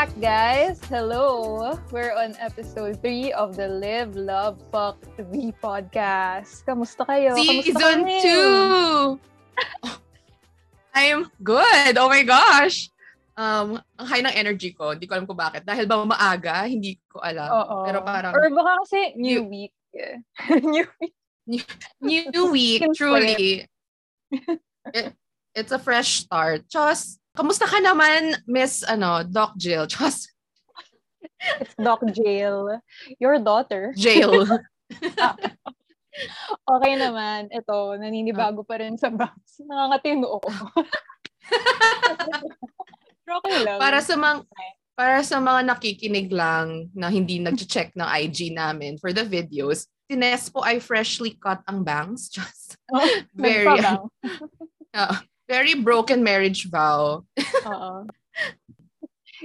back, guys. Hello. We're on episode 3 of the Live, Love, Fuck, V podcast. Kamusta kayo? Season 2! I'm good. Oh my gosh. Um, ang high ng energy ko. Hindi ko alam kung bakit. Dahil ba maaga, hindi ko alam. Oo. Pero parang... Or baka kasi new week. new week. New week, truly. It, it's a fresh start. Just Kamusta ka naman, Miss ano, Doc Jill? Just It's Doc Jail. Your daughter. Jail. okay naman. Ito, naninibago pa rin sa box. Nangangatino ako. okay lang. Para sa mga para sa mga nakikinig lang na hindi nag-check ng IG namin for the videos, tines po ay freshly cut ang bangs. Just oh, very, uh, Very broken marriage vow. Oo.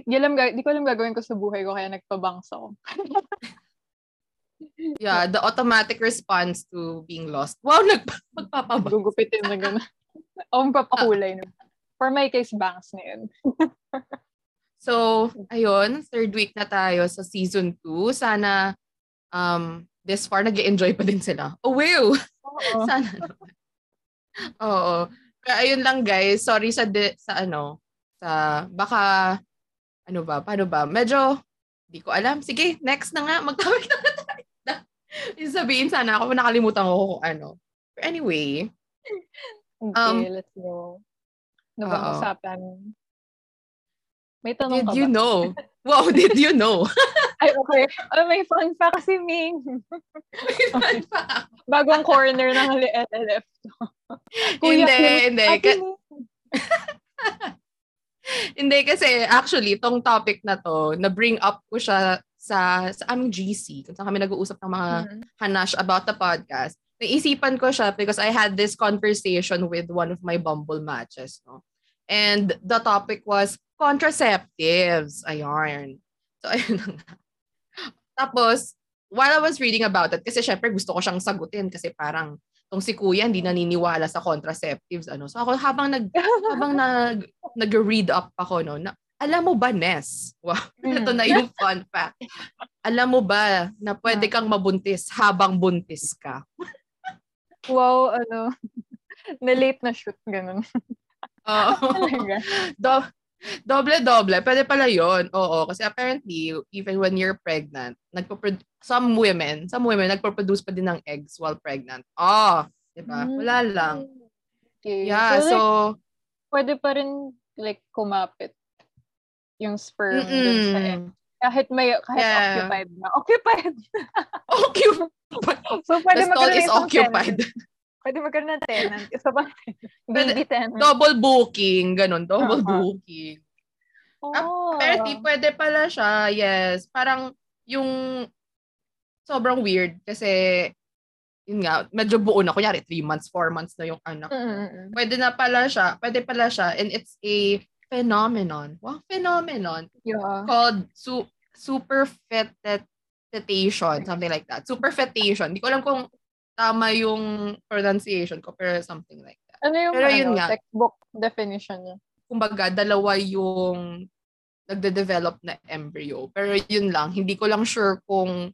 Di, alam, di ko alam gagawin ko sa buhay ko kaya nagpabangs ako. yeah, the automatic response to being lost. Wow, nag magpapabangs. Gugupitin na gano'n. o magpapakulay. Uh, For my case, bangs na yun. so, ayun, third week na tayo sa season 2. Sana um, this far nag enjoy pa din sila. Oh, wow! Oo. Sana. Oo ayun lang guys, sorry sa de, sa ano, sa baka ano ba, paano ba? Medyo hindi ko alam. Sige, next na nga, magtawag na tayo. Sabihin sana ako, nakalimutan ko kung ano. But anyway. Okay, um, let's go. Ano bang usapan? May tanong did ka ba? you know? wow, did you know? Ay, okay. Oh, may fun fact kasi, Ming. may fun fact. Bagong corner ng LLF. Kuya, hindi, hindi. Ka- hindi kasi actually tong topic na to na bring up ko siya sa sa aming GC kung saan kami nag-uusap ng mga mm-hmm. hanash about the podcast. Naisipan ko siya because I had this conversation with one of my Bumble matches, no. And the topic was contraceptives. Ayun. So ayun Tapos while I was reading about it kasi syempre gusto ko siyang sagutin kasi parang tong si kuya hindi naniniwala sa contraceptives ano. So ako habang nag habang nag nag-read up ako no, na, alam mo ba Ness? Wow, ito na yung fun fact. Alam mo ba na pwede kang mabuntis habang buntis ka? wow, ano, na late na shoot ganun. Oo. Do- Doble-doble. Pwede pala yon Oo. Kasi apparently, even when you're pregnant, nagpo some women, some women, nagpo-produce pa din ng eggs while pregnant. Oh, diba? Mm. Wala lang. Okay. Yeah, so, so like, pwede pa rin like kumapit yung sperm Mm-mm. dun sa egg. Kahit may, kahit yeah. occupied na. Occupied! occupied! so, pwede The stall is occupied. Pwede magkaroon ng tenant. Isa pa. Baby tenant. Double booking. Ganun. Double uh-huh. booking. Oh. Apparently, pwede pala siya. Yes. Parang yung sobrang weird kasi yun nga, medyo buo na. Kunyari, 3 months, 4 months na yung anak. Mm-hmm. Pwede na pala siya. Pwede pala siya. And it's a phenomenon. Wow, phenomenon. Yeah. Called su- superfetation. Something like that. Superfetation. Hindi ko alam kung tama yung pronunciation ko, pero something like that. Ano yung pero ano, yun nga, textbook definition niya? Kumbaga, dalawa yung nagde-develop na embryo. Pero yun lang, hindi ko lang sure kung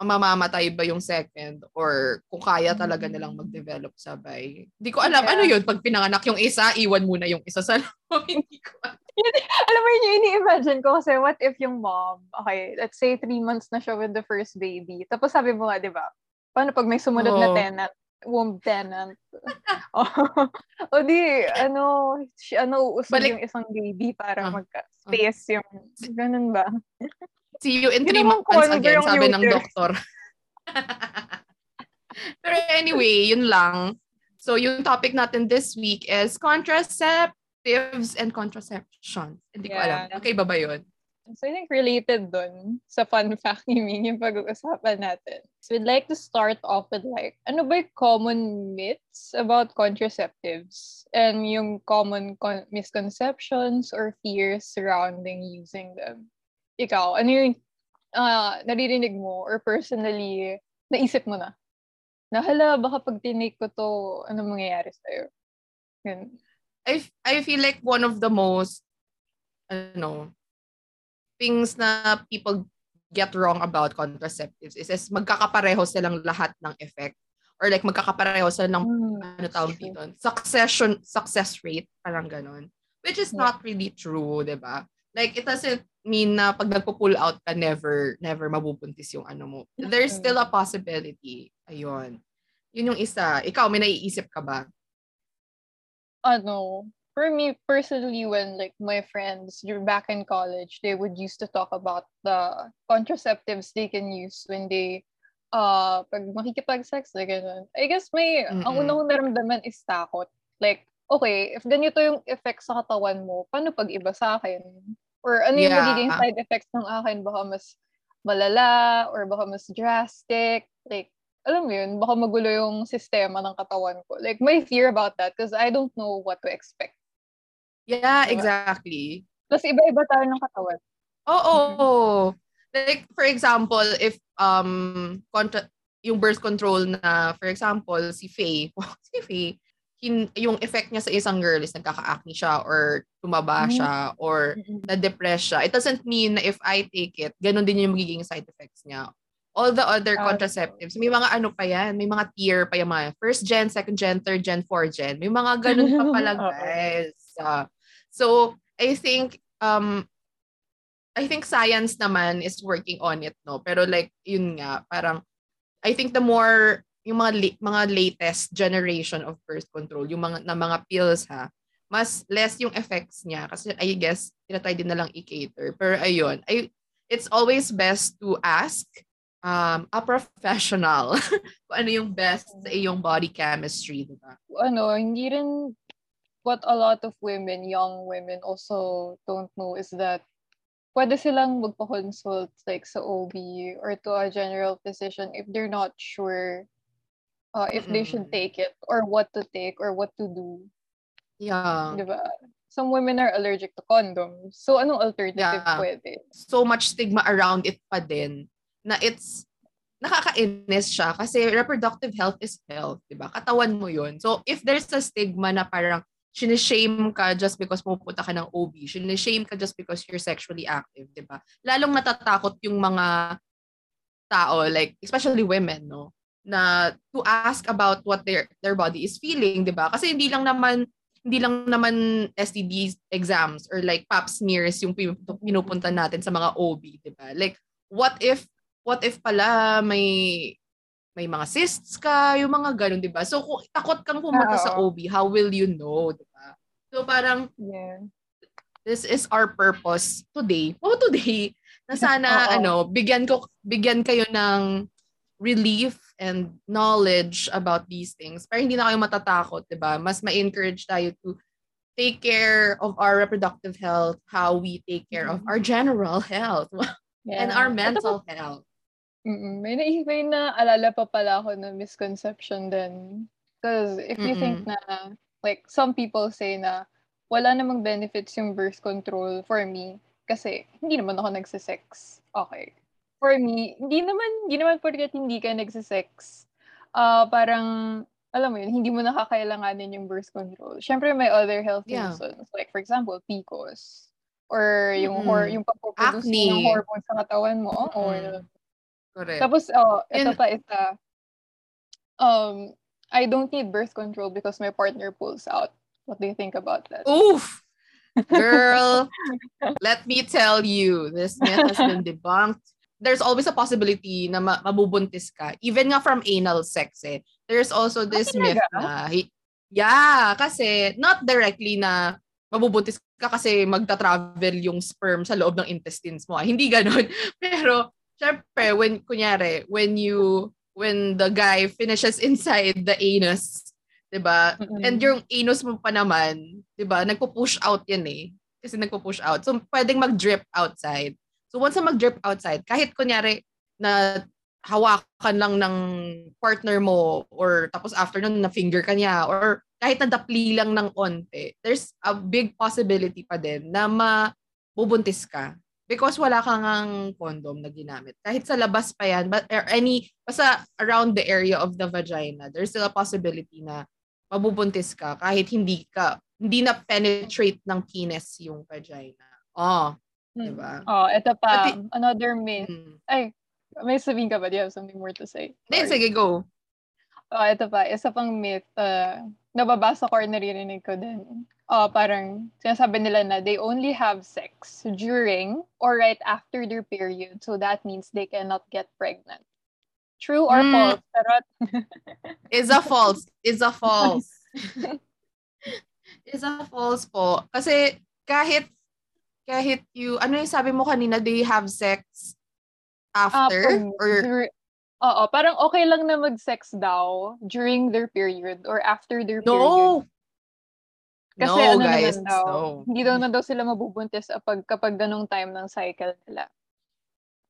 mamamatay ba yung second or kung kaya talaga hmm. nilang mag-develop sabay. Hindi ko alam, yeah. ano yun? Pag pinanganak yung isa, iwan muna yung isa sa loob. hindi ko alam mo yun, yung ini-imagine ko kasi what if yung mom, okay, let's say three months na siya with the first baby. Tapos sabi mo nga, di ba, Paano pag may sumunod oh. na tenant? Womb tenant. oh. o di, ano, si, ano, uusap Balik. yung isang baby para uh, magka-space uh. yung, ganun ba? See you in three months again, sabi ng doktor. Pero anyway, yun lang. So yung topic natin this week is contraceptives and contraception. Hindi yeah. ko alam. Okay ba ba yun? So I think related dun sa fun fact ni Ming yung pag-uusapan natin. So we'd like to start off with like, ano ba yung common myths about contraceptives and yung common con- misconceptions or fears surrounding using them? Ikaw, ano yung uh, naririnig mo or personally naisip mo na? Na hala, baka pag tinake ko to, ano mangyayari sa'yo? Yun. I, I feel like one of the most ano, things na people get wrong about contraceptives is, is magkakapareho silang lahat ng effect. Or like magkakapareho sila ng mm, ano tawag dito succession success rate parang ganon which is yeah. not really true 'di ba? Like it doesn't mean na pag nagpo-pull out ka never never mabubuntis yung ano mo. There's still a possibility. Ayun. Yun yung isa. Ikaw may naiisip ka ba? Ano for me personally when like my friends you're back in college they would used to talk about the contraceptives they can use when they uh pag makikipag-sex like ganun. I guess may Mm-mm. ang una kong naramdaman is takot. Like okay, if ganito yung effect sa katawan mo, paano pag iba sa akin? Or ano yung yeah. magiging side effects ng akin? Baka mas malala or baka mas drastic. Like, alam mo yun, baka magulo yung sistema ng katawan ko. Like, my fear about that because I don't know what to expect. Yeah, diba? exactly. Plus, iba-iba tayo ng katawan. Oo. Mm-hmm. Like, for example, if um contra- yung birth control na, for example, si Faye, si Faye, hin- yung effect niya sa isang girl is nagkaka-acne siya or tumaba mm-hmm. siya or mm-hmm. na-depress siya. It doesn't mean na if I take it, ganun din yung magiging side effects niya. All the other uh, contraceptives, may mga ano pa yan, may mga tier pa yan, mga first gen, second gen, third gen, fourth gen. May mga ganun pa pala guys. Uh, So, I think um I think science naman is working on it, no? Pero like yun nga, parang I think the more yung mga la- mga latest generation of birth control, yung mga na mga pills ha, mas less yung effects niya kasi I guess tinatry din na lang i-cater. Pero ayun, I it's always best to ask um, a professional kung ano yung best sa iyong body chemistry, di ba? Ano, hindi rin what a lot of women, young women also don't know is that pwede silang magpa-consult like sa OB or to a general physician if they're not sure uh, if mm-hmm. they should take it or what to take or what to do. Yeah. Diba? Some women are allergic to condoms. So, anong alternative yeah. pwede? So much stigma around it pa din na it's nakakainis siya kasi reproductive health is health, 'di ba? Katawan mo 'yun. So if there's a stigma na parang sinishame ka just because pupunta ka ng OB. Sinishame ka just because you're sexually active, di ba? Lalong natatakot yung mga tao, like, especially women, no? Na to ask about what their their body is feeling, di ba? Kasi hindi lang naman hindi lang naman STD exams or like pap smears yung pinupunta natin sa mga OB, di ba? Like, what if what if pala may may mga cysts ka, yung mga ganun, di ba? So, kung takot kang pumunta uh, sa OB, how will you know, di ba? So, parang, yeah. this is our purpose today. Oh, today, na sana, ano, bigyan ko, bigyan kayo ng relief and knowledge about these things. Pero hindi na kayo matatakot, di ba? Mas ma-encourage tayo to take care of our reproductive health, how we take care mm-hmm. of our general health yeah. and our mental health. Mm, may nai may naalala pa pala ako na misconception din. Because if you think na, like, some people say na wala namang benefits yung birth control for me kasi hindi naman ako nagsisex. Okay. For me, hindi naman, hindi naman porket hindi ka nagsisex. Uh, parang, alam mo yun, hindi mo nakakailanganin yung birth control. Siyempre, may other health yeah. reasons. Like, for example, PCOS. Or yung, mm-hmm. hor- yung pagpuproduce ng hormones sa katawan mo. Mm-hmm. Or Correct. Tapos, oh, ito And, pa isa. Um, I don't need birth control because my partner pulls out. What do you think about that? Oof! Girl, let me tell you, this myth has been debunked. There's always a possibility na ma- mabubuntis ka. Even nga from anal sex eh. There's also this oh, myth na, yeah, kasi not directly na mabubuntis ka kasi magta-travel yung sperm sa loob ng intestines mo. Ah. Hindi ganun. Pero syempre, when, kunyari, when you, when the guy finishes inside the anus, di ba? Mm-hmm. And yung anus mo pa naman, di ba, nagpo-push out yan eh. Kasi nagpo-push out. So, pwedeng mag-drip outside. So, once na mag-drip outside, kahit kunyari na hawakan lang ng partner mo or tapos after nun na-finger ka niya or kahit nadapli lang ng onte, there's a big possibility pa din na mabubuntis ka because wala kang ang condom na ginamit. Kahit sa labas pa yan, but or any, basta around the area of the vagina, there's still a possibility na mabubuntis ka kahit hindi ka, hindi na penetrate ng penis yung vagina. Oh, Diba? Oh, ito pa. Pati- another myth. Mm. Ay, may sabihin ka ba? Do you have something more to say? Hindi, sige, go. Oh, ito pa. Isa pang myth. Uh, nababasa ko or naririnig ko din. Oh, parang sinasabi nila na they only have sex during or right after their period. So that means they cannot get pregnant. True or Mm. false? Charot. Is a false. Is a false. Is a false po. Kasi kahit kahit you, ano yung sabi mo kanina, they have sex after? pag- or Oo, parang okay lang na mag-sex daw during their period or after their period. no. Kasi no, ano guys. naman daw, No. hindi daw na daw sila mabubuntis kapag, kapag ganong time ng cycle nila.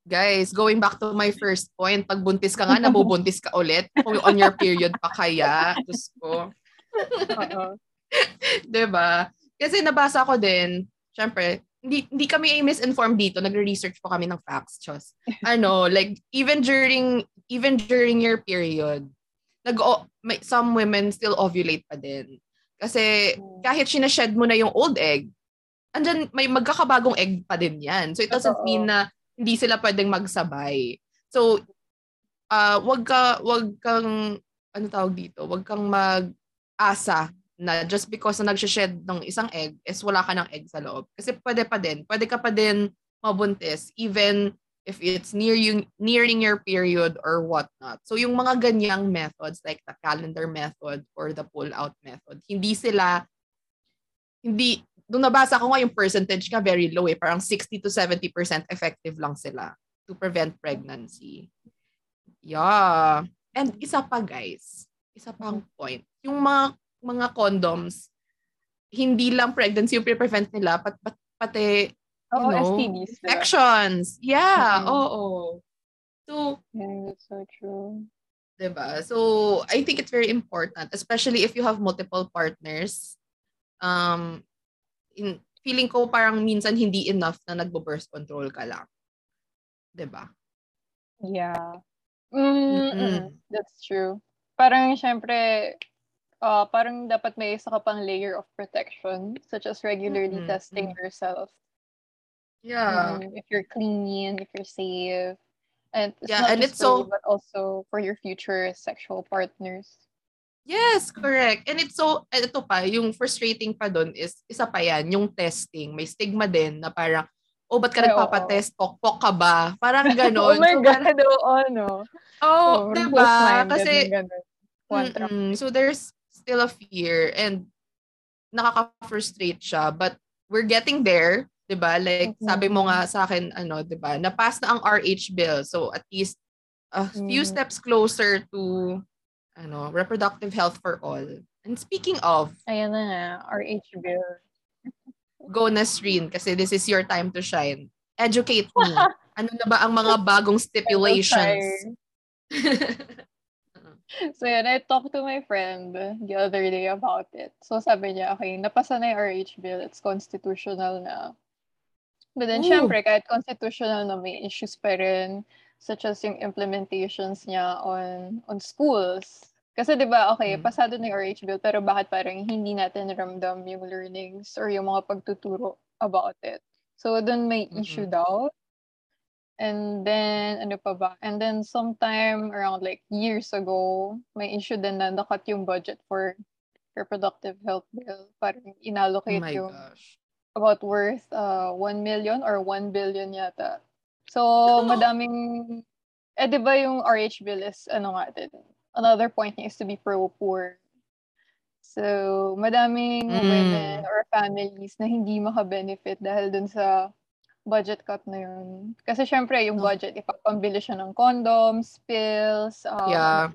Guys, going back to my first point, pag buntis ka nga, nabubuntis ka ulit. Kung on your period pa kaya. Diyos ko. Oo. 'Di ba? Kasi nabasa ko din, syempre, hindi hindi kami misinformed dito, nagre-research po kami ng facts, Chos. Ano, like even during even during your period, nag may, some women still ovulate pa din. Kasi Mm. kahit sinashed mo na yung old egg, andyan may magkakabagong egg pa din 'yan. So it doesn't Totoo. mean na hindi sila pwedeng magsabay. So uh, wag ka wag kang ano tawag dito, wag kang mag-asa na just because na nagsished ng isang egg is wala ka ng egg sa loob. Kasi pwede pa din. Pwede ka pa din mabuntis even if it's near you, nearing your period or whatnot. So yung mga ganyang methods like the calendar method or the pull-out method, hindi sila, hindi, nung nabasa ko nga yung percentage ka very low eh. Parang 60 to 70% effective lang sila to prevent pregnancy. Yeah. And isa pa guys, isa pang point. Yung mga mga condoms, hindi lang pregnancy yung pre-prevent nila, pat, pat, pati You know, STDs. diba? infections. Yeah, Mhm. oo. So, Yeah, that's so true. 'di ba? So, I think it's very important, especially if you have multiple partners. Um, in, feeling ko parang minsan hindi enough na nagbo-birth control ka lang. 'Di ba? Yeah. Mm, Mm-mm. mm, that's true. Parang syempre, uh, parang dapat may isa ka pang layer of protection, such as regularly Mm-mm, testing yourself. Yeah. Mm, if you're clean, if you're safe. And it's Yeah, and it's for you, so- but also for your future sexual partners. Yes, correct. And it's so, eh, ito pa, yung frustrating pa doon is, isa pa yan, yung testing. May stigma din na parang, oh, ba't ka Ay, nagpapatest? Pokpok ka ba? Parang oh ganon. my So, God, oo, no. oh, Sobrang diba? Kasi. So there's still a fear and nakaka-frustrate siya. But we're getting there, 'di ba? Like Mhm. sabi mo nga sa akin ano, 'di ba? Na-pass na ang RH bill. So at least a few Mm. steps closer to ano, reproductive health for all. And speaking of, Ayan na nga, RH bill. go na Srin kasi this is your time to shine. Educate me. ano na ba ang mga bagong stipulations? So yun, I talked to my friend the other day about it. So sabi niya, okay, napasa na yung RH bill, it's constitutional na. But then Ooh. syempre, kahit constitutional na may issues pa rin, such as yung implementations niya on on schools. Kasi di ba okay, Mm. pasado na yung RH bill, pero bakit parang hindi natin ramdam yung learnings or yung mga pagtuturo about it? So doon may Mm-mm. issue daw. And then, ano pa ba? And then sometime around like years ago, may issue din na nakat yung budget for reproductive health bill. Parang oh inallocate my yung gosh. About worth uh, 1 million or 1 billion yata. So, madaming, eh di ba yung RH bill is, ano nga din, another point niya is to be pro-poor. So, madaming Mm. women or families na hindi maka-benefit dahil dun sa budget cut na yun. Kasi syempre, yung No. budget, ipapambili siya ng condoms, pills. Um, Yeah.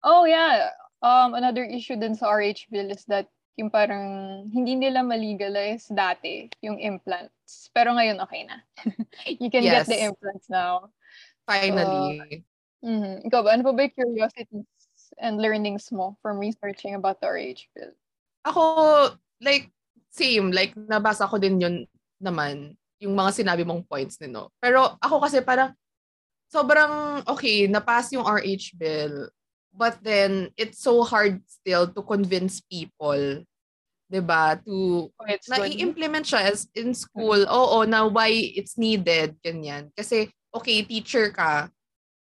Oh, yeah. Um, another issue din sa RH bill is that yung parang hindi nila malegalize dati yung implants. Pero ngayon okay na. you can get the Yes. implants now. Finally. Mhm. Ikaw ba? Ano pa ba yung curiosities and learnings mo from researching about the RH bill? Ako, like, same. Like, nabasa ko din yun naman, yung mga sinabi mong points nino. Pero ako kasi parang, sobrang, okay, napass yung RH bill, but then, it's so hard still to convince people 'Diba? To, Oh, na i-implement siya as in school. Oo, na why it's needed, ganyan. Kasi, okay, teacher ka,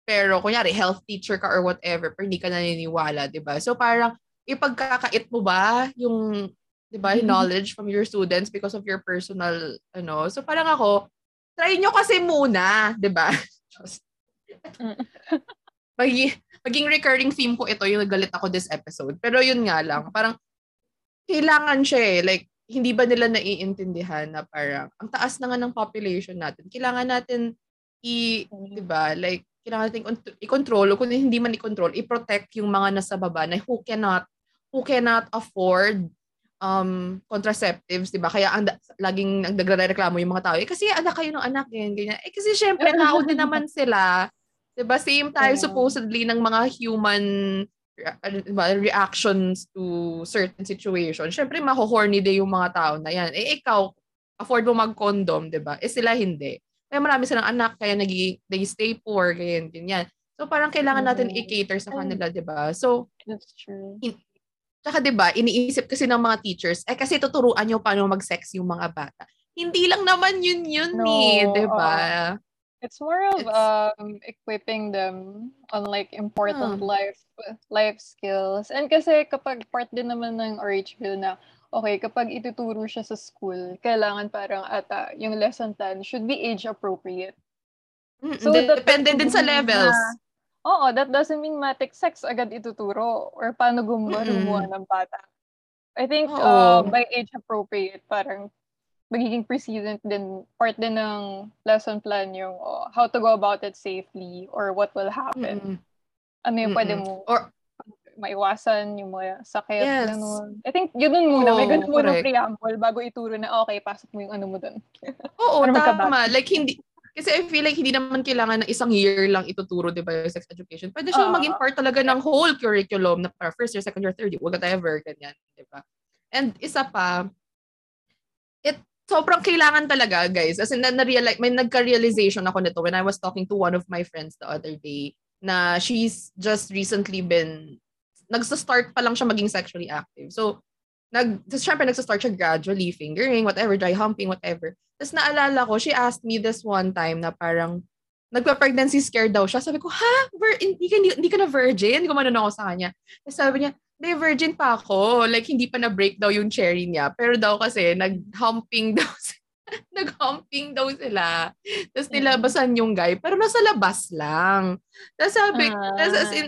pero kunyari, health teacher ka or whatever, pero hindi ka naniniwala, 'di ba? So parang, ipagkakait mo ba yung, 'di ba, yung knowledge from your students because of your personal, ano? So parang ako, try nyo kasi muna, 'di ba? Just, maging, maging recurring theme ko ito, yung nagalit ako this episode. Pero yun nga lang, parang, kailangan siya eh. Like, hindi ba nila naiintindihan na parang, ang taas na nga ng population natin. Kailangan natin i, di ba, like, kailangan natin i-control, o kung hindi man i-control, i-protect yung mga nasa baba na who cannot, who cannot afford um contraceptives, 'di ba? Kaya ang laging nagrereklamo yung mga tao, eh kasi anak kayo ng anak ganyan, ganyan. Eh kasi syempre tao din naman sila. 'Di ba? Same tayo Yeah. supposedly ng mga human re- ano, diba, reactions to certain situations. Syempre maho-horny din yung mga tao na yan. Eh ikaw, afford mo mag-condom, 'di ba? Eh sila hindi. Kaya marami silang anak, kaya nag they stay poor, ganyan, ganyan. So parang kailangan natin i-cater sa kanila, 'di ba? So That's true. Tsaka 'di ba, iniisip kasi ng mga teachers, eh kasi tuturuan niyo paano mag-sex yung mga bata. Hindi lang naman yun yun No, eh, 'di ba? It's more of It's- um equipping them on like important Hmm. life life skills. And kasi kapag part din naman ng bill na okay, kapag ituturo siya sa school, kailangan parang ata yung lesson plan should be age appropriate. Mm, So, that depende din sa levels. na- Oo, that doesn't mean matic sex agad ituturo or paano gumawa Mm-mm. ng bata. I think Oo. uh, by age appropriate, parang magiging precedent din, part din ng lesson plan yung oh, how to go about it safely or what will happen. Mm-mm. Ano yung pwede Mm-mm. mo Or maiwasan, yung mga sakit, Yes. ganun. I think yun dun muna, may Oo, ganun muna correct. preamble bago ituro na okay, pasok mo yung ano mo dun. Oo, magkabat. tama. Like hindi kasi I feel like hindi naman kailangan na isang year lang ituturo, di ba, yung sex education. Pwede siyang Oo. maging part talaga ng whole curriculum na para first year, second year, third year, whatever, ganyan, di ba? And isa pa, it sobrang kailangan talaga, guys. As in, na, na-realize, may nagka-realization ako nito when I was talking to one of my friends the other day na she's just recently been, nagsa-start pa lang siya maging sexually active. So, nag, so, syempre, nagsa-start siya gradually, fingering, whatever, dry humping, whatever. Tapos naalala ko, she asked me this one time na parang, nagpa-pregnancy scare daw siya. Sabi ko, ha? Vir- hindi, ka, hindi, hindi ka na virgin? Gumanon ako sa kanya. Tapos sabi niya, hindi, virgin pa ako. Like, hindi pa na-break daw yung cherry niya. Pero daw kasi, nag-humping daw sila. nag-humping daw sila. Tapos nilabasan yung guy. Pero nasa labas lang. Tapos sabi, Ah. tapos as in,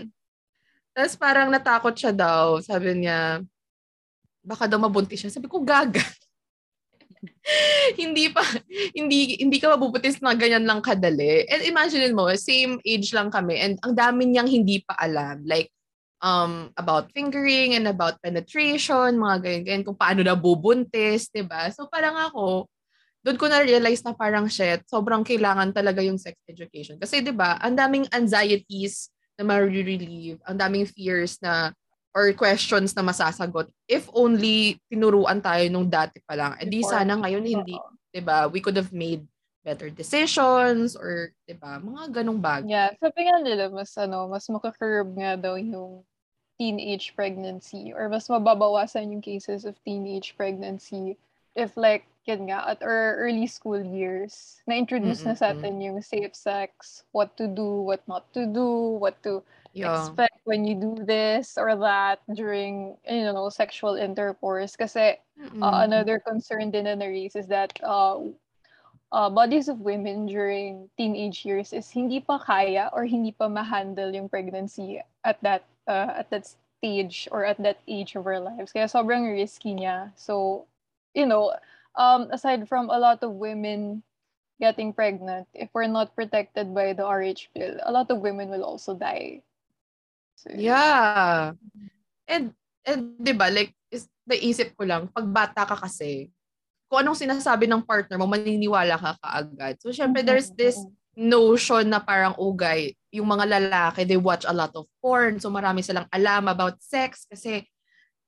tapos parang natakot siya daw. Sabi niya, baka daw mabuntis siya. Sabi ko, gaga. hindi pa, hindi, hindi ka mabubutis na ganyan lang kadali. And imagine mo, same age lang kami and ang dami niyang hindi pa alam. Like, um, about fingering and about penetration, mga ganyan-ganyan, kung paano na bubuntis, ba So parang ako, doon ko na-realize na parang shit, sobrang kailangan talaga yung sex education. Kasi ba ang daming anxieties na ma-relieve, ang daming fears na or questions na masasagot if only tinuruan tayo nung dati pa lang. Eh di sana ngayon hindi, 'di ba? We could have made better decisions or 'di ba? Mga ganong bagay. Yeah, sabi nga nila, mas ano, mas makakurb nga daw yung teenage pregnancy or mas mababawasan yung cases of teenage pregnancy if like, yun nga, at our early school years, na-introduce na sa atin yung safe sex, what to do, what not to do, what to Yeah. expect when you do this or that during, you know, sexual intercourse. Kasi Mm-mm. uh, another concern din na na-raise is that uh, uh, bodies of women during teenage years is hindi pa kaya or hindi pa ma-handle yung pregnancy at that uh, at that stage or at that age of our lives. Kaya sobrang risky niya. So, you know, um, aside from a lot of women getting pregnant, if we're not protected by the RH pill, a lot of women will also die. So, Yeah. And, and di ba, like, is, naisip ko lang, pag bata ka kasi, kung anong sinasabi ng partner mo, maniniwala ka kaagad. So, syempre, there's this mhm. Notion na parang, ugay, yung mga lalaki, they watch a lot of porn. So, marami silang alam about sex kasi,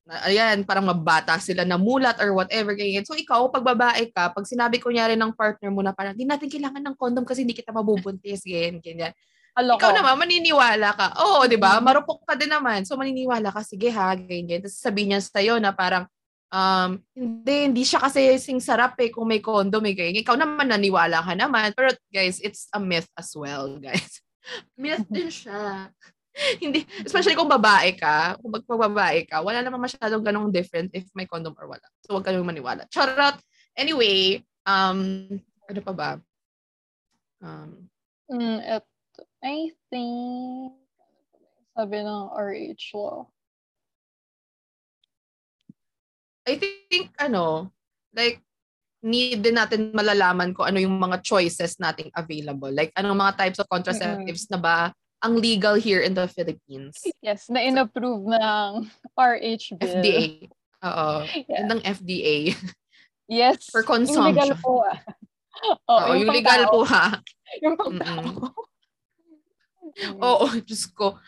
na- ayan, parang mabata sila na mulat or whatever. Ganyan. So, ikaw, pag babae ka, pag sinabi ko nyari ng partner mo na parang, di natin kailangan ng condom kasi hindi kita mabubuntis, ganyan, ganyan. Aloko. Ikaw naman, maniniwala ka. Oo, di ba? Marupok ka din naman. So, maniniwala ka. Sige ha, ganyan. Tapos sabihin niya sa'yo na parang, Um, hindi, hindi siya kasi sing sarap eh kung may condom eh. Kaya ikaw naman naniwala ka naman. Pero guys, it's a myth as well, guys. myth din siya. hindi, especially kung babae ka, kung magpababae ka, wala naman masyadong ganong different if may condom or wala. So, wag kayong maniwala. Charot! Anyway, um, ano pa ba? Um, mm, it, I think, sabi ng RH law, I think, ano, like, need din natin malalaman ko ano yung mga choices nating available. Like, anong mga types of contraceptives mm-hmm. na ba ang legal here in the Philippines. Yes, na inapprove ng RH bill. FDA. Oo. Yeah. ng FDA. Yes. For consumption. Yung legal po ah. Oo, yung, yung legal po ha. Yung pang tao. Oo, Diyos ko.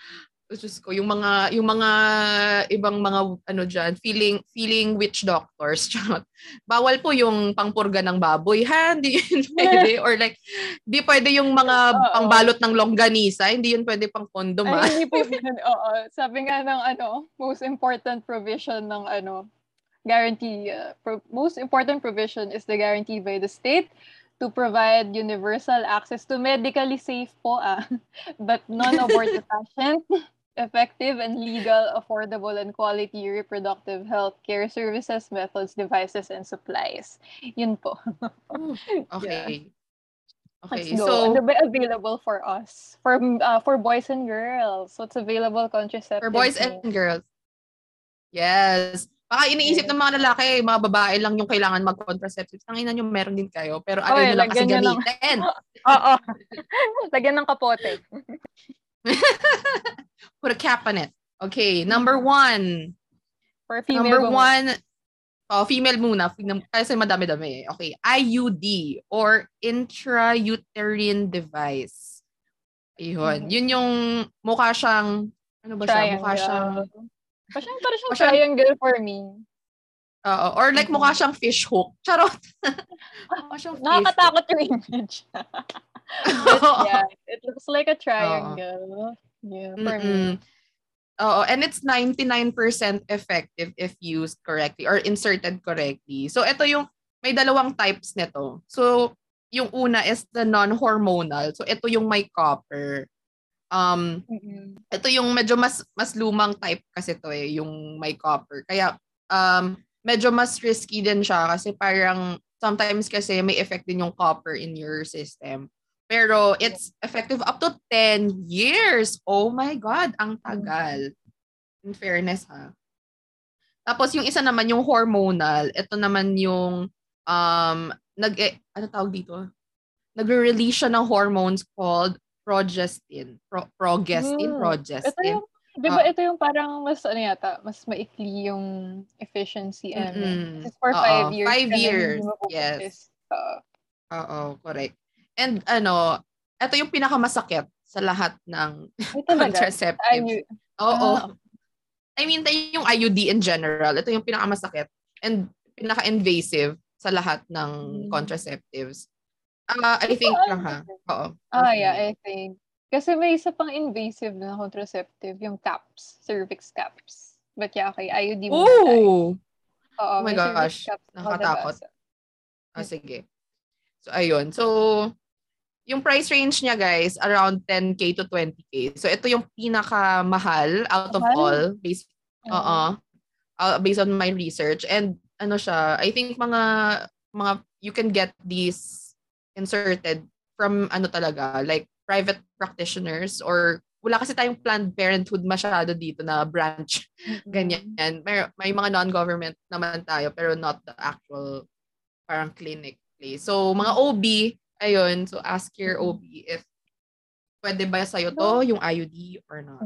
Diyos ko, yung mga yung mga ibang mga ano diyan, feeling feeling witch doctors. Charot. Bawal po yung pangpurga ng baboy, ha? Hindi yun pwede or like di pwede yung mga Uh-oh. pangbalot ng longganisa, hindi yun pwede pang kondom, ha? Ay, hindi po yun. Oo. Sabi nga ng ano, most important provision ng ano, guarantee uh, pro- most important provision is the guarantee by the state to provide universal access to medically safe po ah, but non-abortive patient effective and legal, affordable, and quality reproductive health care services, methods, devices, and supplies. Yun po. okay. Yeah. Okay, Let's go. so ano ba available for us? For uh, for boys and girls. What's available contraceptive? For boys and girls. Yes. Baka iniisip ng mga lalaki, mga babae lang yung kailangan mag-contraceptives. Tanginan nyo, meron din kayo. Pero ayaw nyo lang kasi gamitin. Oo. Lagyan ng kapote. Put a cap on it. Okay, number one. For female. Number one, oh, female muna. Kasi madami-dami. Okay, IUD or intrauterine device. Ayun. Mm-hmm. Yun yung mukha siyang, ano ba triangle. siya? Mukha siyang, Parang, parang siyang triangle for me. Oo. Or like mukha siyang fish hook. Charot. mukha siyang fish Nakakatakot yung image. yeah, it looks like a triangle. Oh. Yeah, for Mm-mm. me. Oo, and it's 99% effective if used correctly or inserted correctly. So ito yung may dalawang types nito. So yung una is the non-hormonal. So ito yung may copper. Um mm-hmm. ito yung medyo mas mas lumang type kasi to eh, yung may copper. Kaya um medyo mas risky din siya kasi parang sometimes kasi may effect din yung copper in your system. Pero it's effective up to 10 years. Oh my God, ang tagal. In fairness ha. Tapos yung isa naman yung hormonal, ito naman yung um nag eh, ano tawag dito? Nagre-release siya ng hormones called progestin. Pro, progestin, hmm. progestin. Ito yung, di ba uh, ito yung parang mas ano yata, mas maikli yung efficiency and mm-hmm. for Uh-oh. five years. Five years, yes. Uh, Oo, correct. And ano, ito yung pinakamasakit sa lahat ng contraceptives. Oo. Oh. I mean, yung IUD in general, ito yung pinakamasakit and pinaka-invasive sa lahat ng hmm. contraceptives. Uh, I think lang ha. Oo. Ah, yeah, I think. Kasi may isa pang invasive na contraceptive, yung caps, cervix caps. But yeah, okay, IUD mo. Oh! Oo, oh my gosh. Nakatakot. Ah, sige. So, ayun. So, yung price range niya guys around 10k to 20k. So ito yung pinakamahal out of all based uh, uh, based on my research and ano siya, I think mga mga you can get these inserted from ano talaga, like private practitioners or wala kasi tayong Planned Parenthood masyado dito na branch. Ganyan. May, may mga non-government naman tayo pero not the actual parang clinic place. So, mga OB, ayun, so ask your OB if pwede ba sa'yo to, yung IUD or not.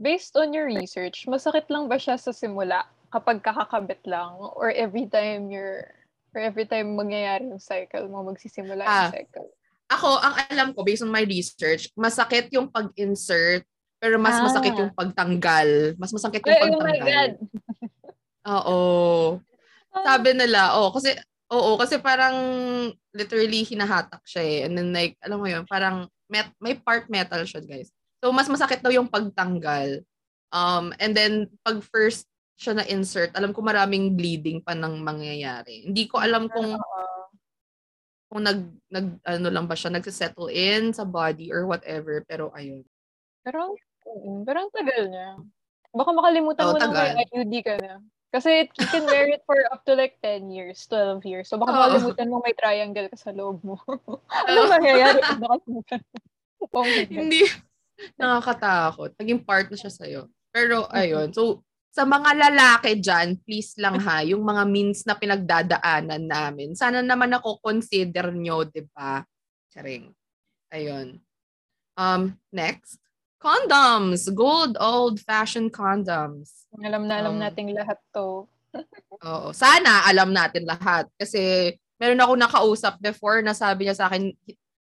Based on your research, masakit lang ba siya sa simula kapag kakakabit lang or every time you're or every time mangyayari yung cycle mo, magsisimula ah, yung cycle? Ako, ang alam ko, based on my research, masakit yung pag-insert, pero mas ah. masakit yung pagtanggal. Mas masakit yung pagtanggal. Oh my God! Oo. Sabi nila, oh, kasi Oo, kasi parang literally hinahatak siya eh. And then like, alam mo yun, parang met, may part metal siya, guys. So, mas masakit daw yung pagtanggal. Um, and then, pag first siya na-insert, alam ko maraming bleeding pa nang mangyayari. Hindi ko alam kung kung nag, nag ano lang ba siya, nagsisettle in sa body or whatever, pero ayun. Pero, mm, pero ang tagal niya. Baka makalimutan Oo, mo na tagal. may IUD ka na. Kasi you can wear it for up to like 10 years, 12 years. So baka Oo. makalimutan mo may triangle ka sa loob mo. ano mangyayari pag nakalimutan mo? Oh. Hindi. Nakakatakot. Naging part na siya sa'yo. Pero, ayun. So, sa mga lalaki dyan, please lang ha, yung mga means na pinagdadaanan namin. Sana naman ako consider nyo, di ba? Charing. Ayun. Um, next. Condoms. Gold old-fashioned condoms. Alam na alam Um, nating lahat to. Oo. Sana alam natin lahat. Kasi meron ako nakausap before na sabi niya sa akin,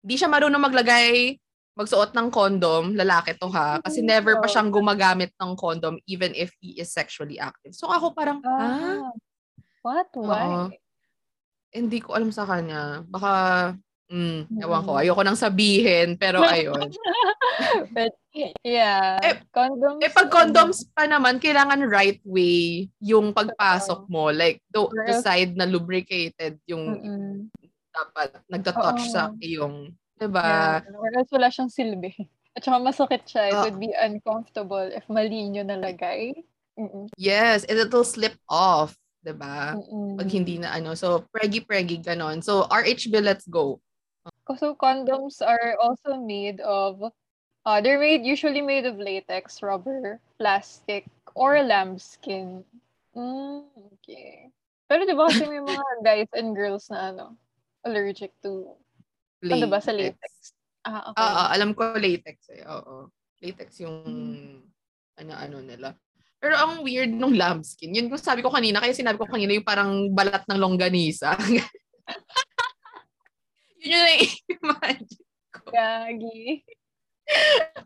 hindi siya marunong maglagay, magsuot ng condom, lalaki to ha. Kasi never pa siyang gumagamit ng condom even if he is sexually active. So ako parang, ah, Ah, what? Why? Oo. hindi ko alam sa kanya. Baka, mm, ewan ko, Mm. ayoko nang sabihin, pero ayun. But, yeah. Eh, condoms. Eh pag condoms pa naman, kailangan right way yung pagpasok mo. Like, the, the side na lubricated yung Mm-mm. dapat nagta-touch Oo. sa iyong, 'di ba? Yeah. Or else wala siyang silbi. At saka masakit siya. It Ah. would be uncomfortable if mali nyo nalagay. Mm-mm. Yes, and it'll slip off, 'di ba? Mm-mm. Pag hindi na ano. So, preggy-preggy ganon. So, RHB, let's go. So condoms are also made of, uh, they're made usually made of latex, rubber, plastic, or lambskin. Mm, okay. Pero di ba kasi may mga guys and girls na ano, allergic to, ano ba sa latex? Ah, okay. Oo, alam ko latex eh. Oo. Latex yung Mm. ano-ano nila. Pero ang weird nung lambskin, yun yung sabi ko kanina, kaya sinabi ko kanina yung parang balat ng longganisa. yun yung na-imagine ko. Gagi.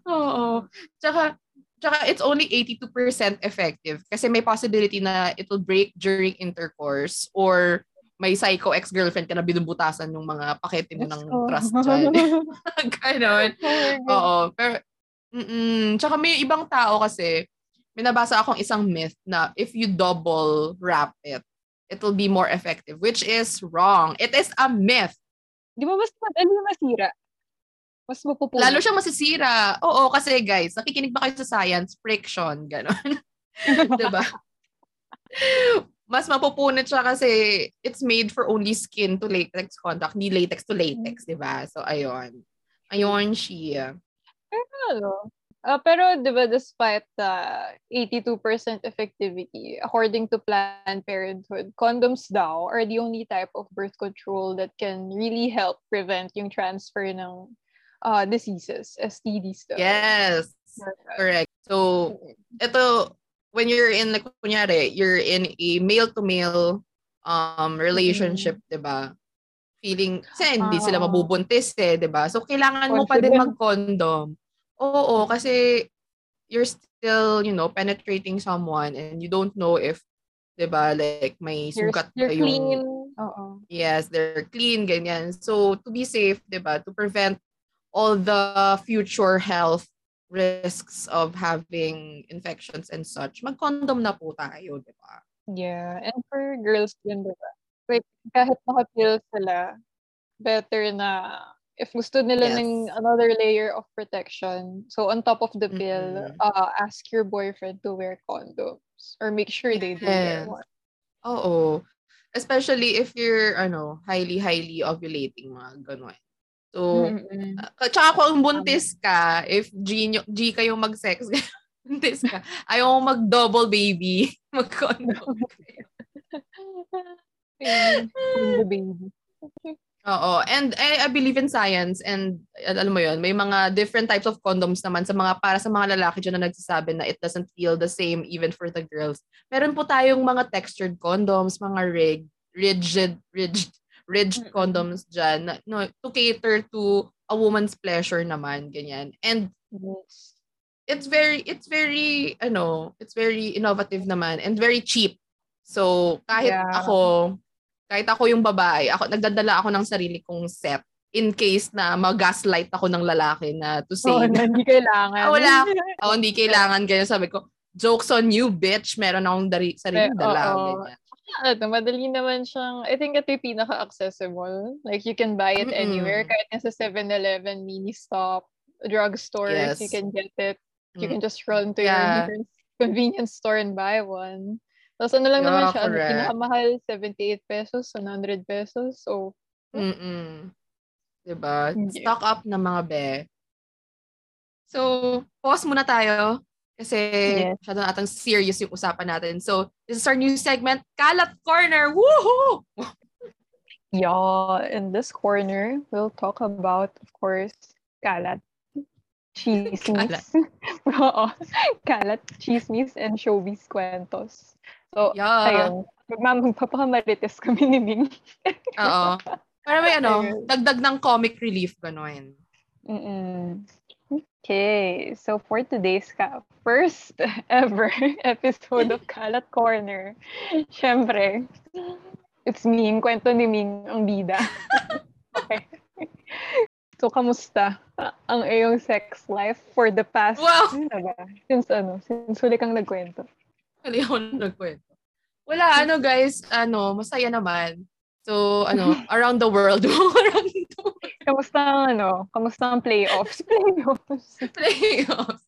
Oo. Tsaka, tsaka it's only 82% effective kasi may possibility na it will break during intercourse or may psycho ex-girlfriend ka na binubutasan yung mga pakete mo ng Oh. trust dyan. Ganon. Oo. Pero, mm Tsaka may ibang tao kasi, may nabasa akong isang myth na if you double wrap it, it will be more effective, which is wrong. It is a myth. Di ba mas madali masira? Mas mapupuno. Lalo siyang masisira. Oo, kasi guys, nakikinig ba kayo sa science? Friction, gano'n. 'Di ba? Mas mapupunit siya kasi it's made for only skin to latex contact, hindi latex to latex, 'di ba? So ayun. Ayun siya. Ano? Ah, pero 'di ba despite the 82% effectivity according to Planned Parenthood, condoms daw are the only type of birth control that can really help prevent yung transfer ng uh, diseases, STDs daw. Yes. Correct. So, ito, when you're in, like, kunyari, you're in a male-to-male um, relationship, di ba? Feeling, kasi hindi sila Oo. mabubuntis eh, di ba? So, kailangan mo pa din mag-condom. Oo, kasi you're still, you know, penetrating someone and you don't know if, di ba, like, may You're, sugat you're yung... clean. Oo. Yes, they're clean, ganyan. So, to be safe, di ba, to prevent all the future health risks of having infections and such, mag-condom na po tayo, di ba? Yeah. And for girls din, di ba? Like, kahit naka-pill sila, better na if gusto nila Yes. ng another layer of protection, so on top of the pill, Mm-mm. uh, ask your boyfriend to wear condoms or make sure they do wear Yes. one. Oo. Especially if you're, ano, highly, highly ovulating, mga gano'n. So, Mm-mm. uh, tsaka kung buntis ka, if G, G kayo mag-sex, buntis ka, ayaw mo mag-double baby, mag-condom. Baby. the baby. Oo. And I, I believe in science and al- alam mo yon may mga different types of condoms naman sa mga para sa mga lalaki dyan na nagsasabi na it doesn't feel the same even for the girls. Meron po tayong mga textured condoms, mga rig, rigid, rigid, rigid Mm-mm. condoms dyan na, no, to cater to a woman's pleasure naman, ganyan. And it's very it's very ano, it's very innovative naman and very cheap. So, kahit Yeah. ako kahit ako yung babae, ako nagdadala ako ng sarili kong set in case na mag-gaslight ako ng lalaki na to say Oh, na, hindi kailangan. Ah, wala. oh, hindi kailangan ganyan sabi ko, jokes on you, bitch. Meron akong dari, sariling Eh, dala. oo. ganyan. Ano, madali naman siyang, I think ito yung pinaka-accessible. Like, you can buy it Mm-mm. anywhere. Kahit nasa 7-Eleven, mini stop, drugstores, Yes. you can get it. You Mm. can just run to Yeah. your nearest convenience store and buy one. Tapos ano lang naman Yeah, siya, ano, correct. pinakamahal, 78 pesos, 100 pesos. So, Mm-mm. Diba? Hindi. Stock up na mga be. So, pause muna tayo. Kasi Yes. masyado na atang serious yung usapan natin. So, this is our new segment, Kalat Corner! Woohoo! yeah, in this corner, we'll talk about, of course, kalat, chismis. Oo, kalat, chismis, and showbiz kwentos. So, Yeah. ayun. Magma- Magpapakamarites kami ni Ming. Oo. Para may ano, dagdag ng comic relief, gano'n. Mm-mm. Okay, so for today's ka first ever episode of Kalat Corner, syempre, it's Ming, kwento ni Ming ang bida. okay. So, kamusta ang iyong sex life for the past, Wow! ano na ba? Since ano, since huli kang nagkwento. Hindi ako nagkwento. Wala, ano guys, ano, masaya naman. So, ano, around the world. around the world. Kamusta ang ano, kamusta ang playoffs? Playoffs. Playoffs.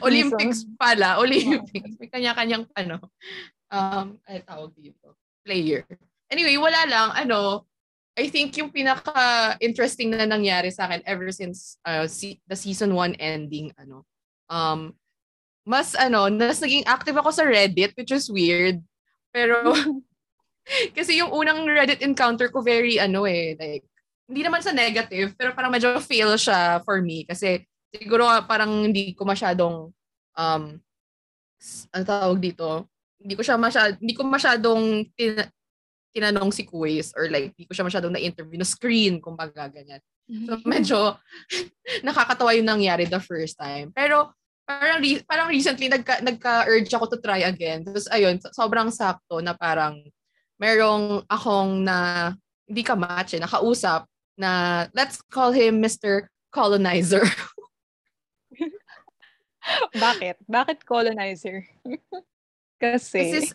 Olympics pala. Olympics. May kanya-kanyang, ano, um, ay tawag dito. Player. Anyway, wala lang, ano, I think yung pinaka-interesting na nangyari sa akin ever since uh, si- the season 1 ending, ano, um, mas, ano, mas naging active ako sa Reddit, which is weird. Pero, kasi yung unang Reddit encounter ko very, ano eh, like, hindi naman sa negative, pero parang medyo fail siya for me. Kasi, siguro parang hindi ko masyadong, um, ano tawag dito, hindi ko siya masyad, hindi ko masyadong tin- tinanong si Kuwais or like, hindi ko siya masyadong na-interview, na screen, kumbaga ganyan. So, medyo nakakatawa yung nangyari the first time. Pero, parang, re- parang recently, nagka, nagka-urge ako to try again. Tapos, ayun, so- sobrang sakto na parang merong akong na, hindi ka match eh, nakausap na, let's call him Mr. Colonizer. Bakit? Bakit colonizer? Kasi, This is,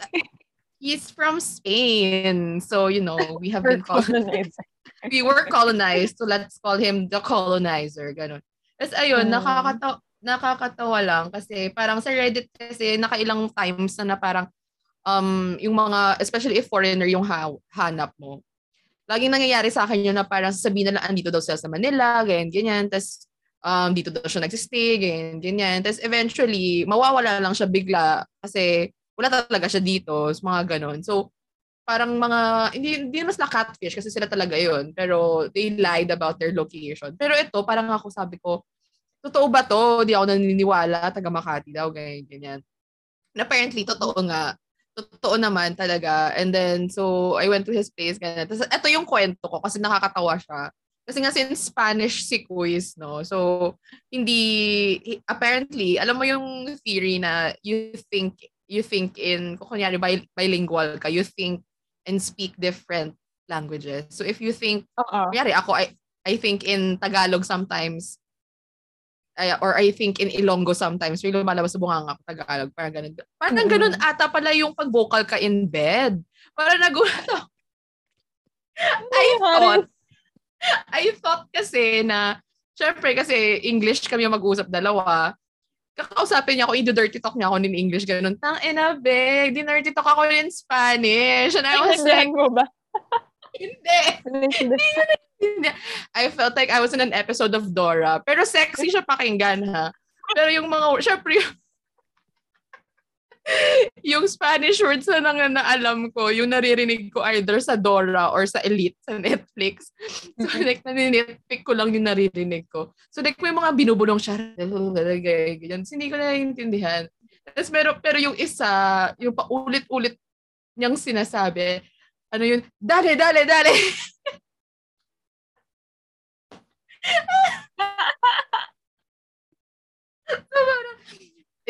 he's from Spain. So, you know, we have been called, colonizer. we were colonized, so let's call him the colonizer. Ganun. Tapos ayun, Mm. nakakatawa, nakakatawa lang kasi parang sa Reddit kasi nakailang times na na parang um, yung mga, especially if foreigner yung ha- hanap mo. Laging nangyayari sa akin yun na parang sasabihin na lang, andito daw sila sa Manila, ganyan, ganyan. Tapos um, dito daw siya nagsistay, ganyan, ganyan. Tapos eventually, mawawala lang siya bigla kasi wala talaga siya dito, mga ganon. So, parang mga, hindi, hindi mas na catfish kasi sila talaga yon pero they lied about their location. Pero ito, parang ako sabi ko, totoo ba to? Di ako naniniwala, taga Makati daw, ganyan, ganyan. And apparently, totoo nga. Totoo naman talaga. And then, so, I went to his place, ganyan. Tapos, ito yung kwento ko kasi nakakatawa siya. Kasi nga since Spanish si Quiz, no? So, hindi, apparently, alam mo yung theory na you think, you think in, kung kunyari bil- bilingual ka, you think and speak different languages. So, if you think, Oo. kunyari ako, I, I think in Tagalog sometimes, ay- or I think in Ilonggo sometimes, may lumalabas sa bunganga ko Tagalog, parang ganun. Parang Mm-mm. ganun ata pala yung pag-vocal ka in bed. Parang nagulat ako. I thought, I thought kasi na, syempre kasi English kami yung mag-usap dalawa, kakausapin niya ako, i-dirty talk niya ako in English, ganun. Tang ina, beg, di-dirty talk ako in Spanish. And I was like, mo ba? Hindi. Hindi. I felt like I was in an episode of Dora. Pero sexy siya pakinggan, ha? Pero yung mga, syempre, yung, yung Spanish words na nang na alam ko, yung naririnig ko either sa Dora or sa Elite sa Netflix. So like, naninitpick ko lang yung naririnig ko. So like, may mga binubulong siya. Ganyan. So, hindi ko naiintindihan. Tapos, pero, pero yung isa, yung paulit-ulit niyang sinasabi, ano yun, dale, dale, dale. So, parang,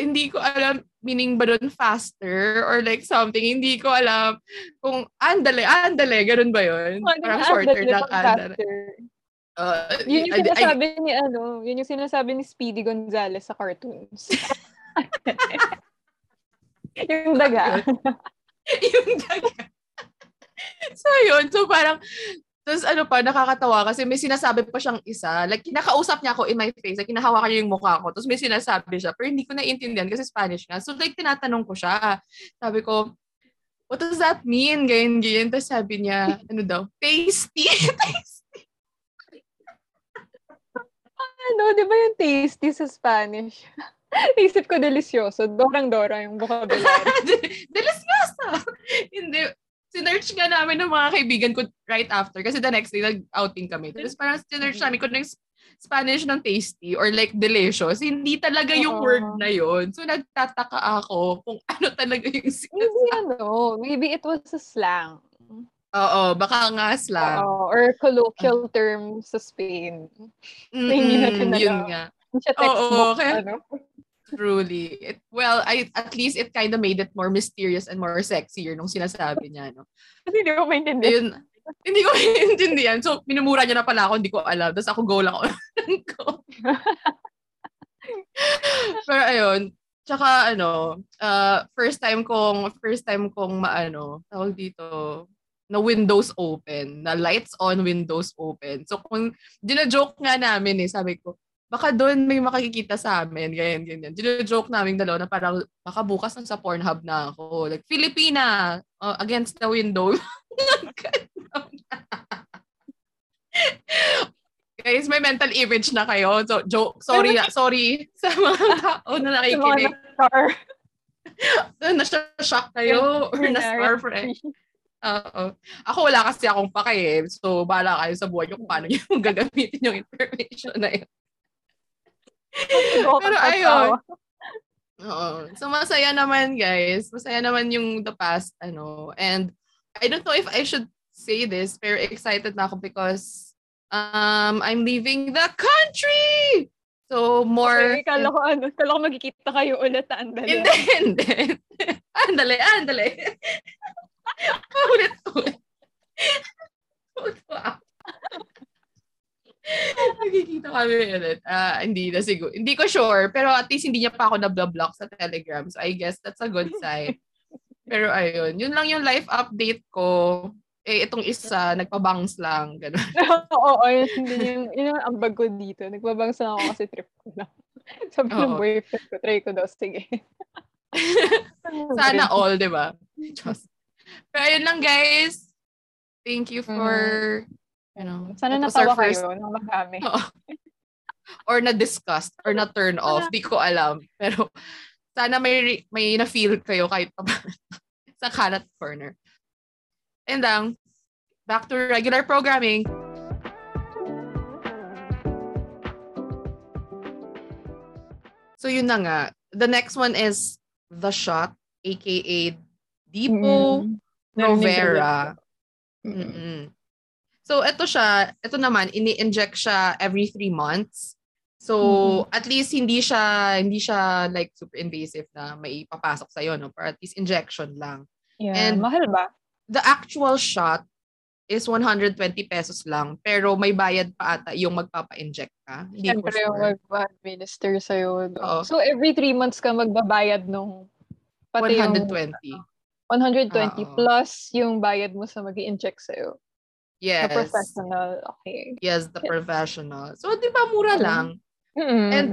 hindi ko alam meaning ba doon faster or like something. Hindi ko alam kung andale, andale, ganun ba yun? Parang shorter lang andale. Uh, Yun yung I- I- sinasabi ni ano, yun yung sinasabi ni Speedy Gonzales sa cartoons. yung daga. yung daga. so, yun. So, parang, tapos ano pa, nakakatawa kasi may sinasabi pa siyang isa. Like, kinakausap niya ako in my face. Like, kinahawakan niya yung mukha ko. Tapos may sinasabi siya. Pero hindi ko naiintindihan kasi Spanish nga. So, like, tinatanong ko siya. Sabi ko, what does that mean? Ganyan, ganyan. Tapos sabi niya, ano daw, tasty. tasty. ano, di ba yung tasty sa Spanish? Isip ko delicioso. Dorang-dora yung vocabulary. delicioso! Sinerch nga namin ng mga kaibigan ko right after. Kasi the next day, nag-outing kami. Tapos parang sinerch namin kung ng Spanish ng tasty or like delicious. Hindi talaga yung uh word na yon So, nagtataka ako kung ano talaga yung sinasabi. Maybe ano, maybe it was a slang. Oo, baka nga slang. Oo, or colloquial term sa Spain. Mm-mm, hindi natin yun nga. Hindi siya textbook, Oo, kaya, ano. Truly. It, well, I at least it kind of made it more mysterious and more sexier nung sinasabi niya, no? Kasi hindi ko maintindihan. Ayun, hindi ko maintindihan. So, minumura niya na pala ako, hindi ko alam. Tapos ako go lang ako. Pero ayun, tsaka ano, uh, first time kong, first time kong maano, tawag dito, na windows open, na lights on, windows open. So, kung dina-joke nga namin eh, sabi ko, baka doon may makikita sa amin, ganyan, ganyan. Dino-joke namin dalawa na parang, baka bukas na sa Pornhub na ako. Like, Filipina, uh, against the window. Guys, may mental image na kayo. So, joke, sorry, sorry sa mga tao na nakikinig. Na-shock kayo or na-starfriend. Oo. Ako wala kasi akong pake eh. So, bala kayo sa buhay kung paano yung gagamitin yung information na yun. Pero ayun. Oo. So masaya naman guys. Masaya naman yung the past ano. And I don't know if I should say this pero excited na ako because um I'm leaving the country. So more okay, kala ko ano, kala ko magkikita kayo ulit andale. Hindi, hindi. andale, andale. ulit, ulit. Nagkikita kami ulit. Uh, hindi na siguro. Hindi ko sure. Pero at least hindi niya pa ako na-block sa Telegram. So I guess that's a good sign. pero ayun. Yun lang yung life update ko. Eh, itong isa, nagpabangs lang. Ganun. Oo, oh, yun, yun, yun yung ambag ko dito. Nagpabangs lang ako kasi trip ko lang. Sabi ng boyfriend ko, try ko daw. Sige. Sana all, di ba? Just. Pero ayun lang, guys. Thank you for mm You know, Sana natawa first... kayo nung marami. or na-disgust or na-turn off. Di ko alam. Pero sana may may na-feel kayo kahit pa sa kalat corner. And then, back to regular programming. So yun na nga. The next one is The Shot, aka Depo mm. Provera. Mm-mm. So, ito siya, ito naman, ini-inject siya every three months. So, mm-hmm. at least hindi siya, hindi siya like super invasive na may papasok sa'yo, no? Pero at least injection lang. Yeah, And mahal ba? The actual shot is 120 pesos lang. Pero may bayad pa ata yung magpapa-inject ka. Hindi Siyempre sure. yung magpa-administer sa'yo. Oo. So, every three months ka magbabayad nung pati 120. Yung, 120 Uh-oh. plus yung bayad mo sa mag inject sa'yo. Yes. The professional. Okay. Yes, the professional. So, di ba mura mm-hmm. lang? Mm-hmm. And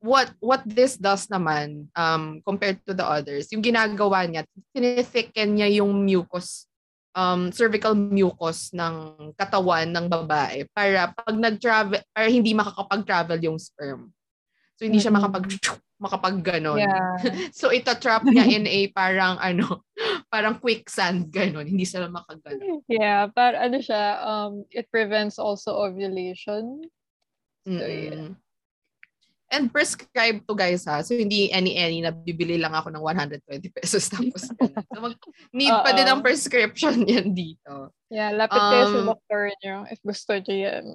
what what this does naman um compared to the others, yung ginagawa niya, tinithicken niya yung mucus um cervical mucus ng katawan ng babae para pag nag-travel para hindi makakapag-travel yung sperm. So hindi siya makapag makapag ganon. Yeah. so ito trap niya in a parang ano, parang quicksand ganon, hindi sila makaganon. Yeah, para ano siya, um it prevents also ovulation. So, yeah. And prescribed to guys ha. So hindi any-any na bibili lang ako ng 120 pesos tapos so, mag, need pa din ng prescription yan dito. Yeah, lapit um, kayo sa doctor niyo if gusto niyo yan.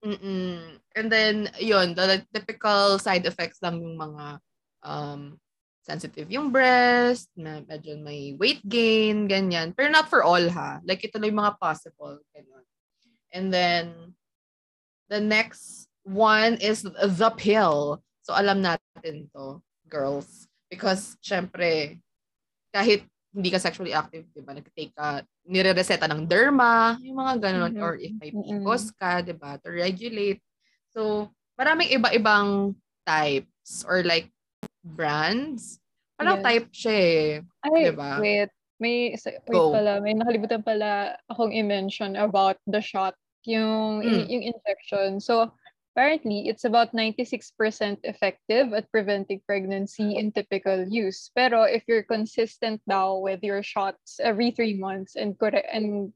Mm-mm. And then, yun, the typical side effects lang yung mga um, sensitive yung breast, na medyo may weight gain, ganyan. Pero not for all ha. Like, ito lang yung mga possible. Ganyan. And then, the next one is the pill. So, alam natin to, girls. Because, syempre, kahit hindi ka sexually active, di ba? Nag-take ka, nire-reseta ng derma, yung mga ganun. Mm-hmm. Or if may PCOS ka, di ba? To regulate. So, maraming iba-ibang types or like brands. Parang yes. type siya eh. Ay, diba? wait. May, wait Go. pala, may nakalimutan pala akong i-mention about the shot, yung, mm. yung injection. So, Apparently, it's about 96% effective at preventing pregnancy in typical use. Pero if you're consistent daw with your shots every three months and correct and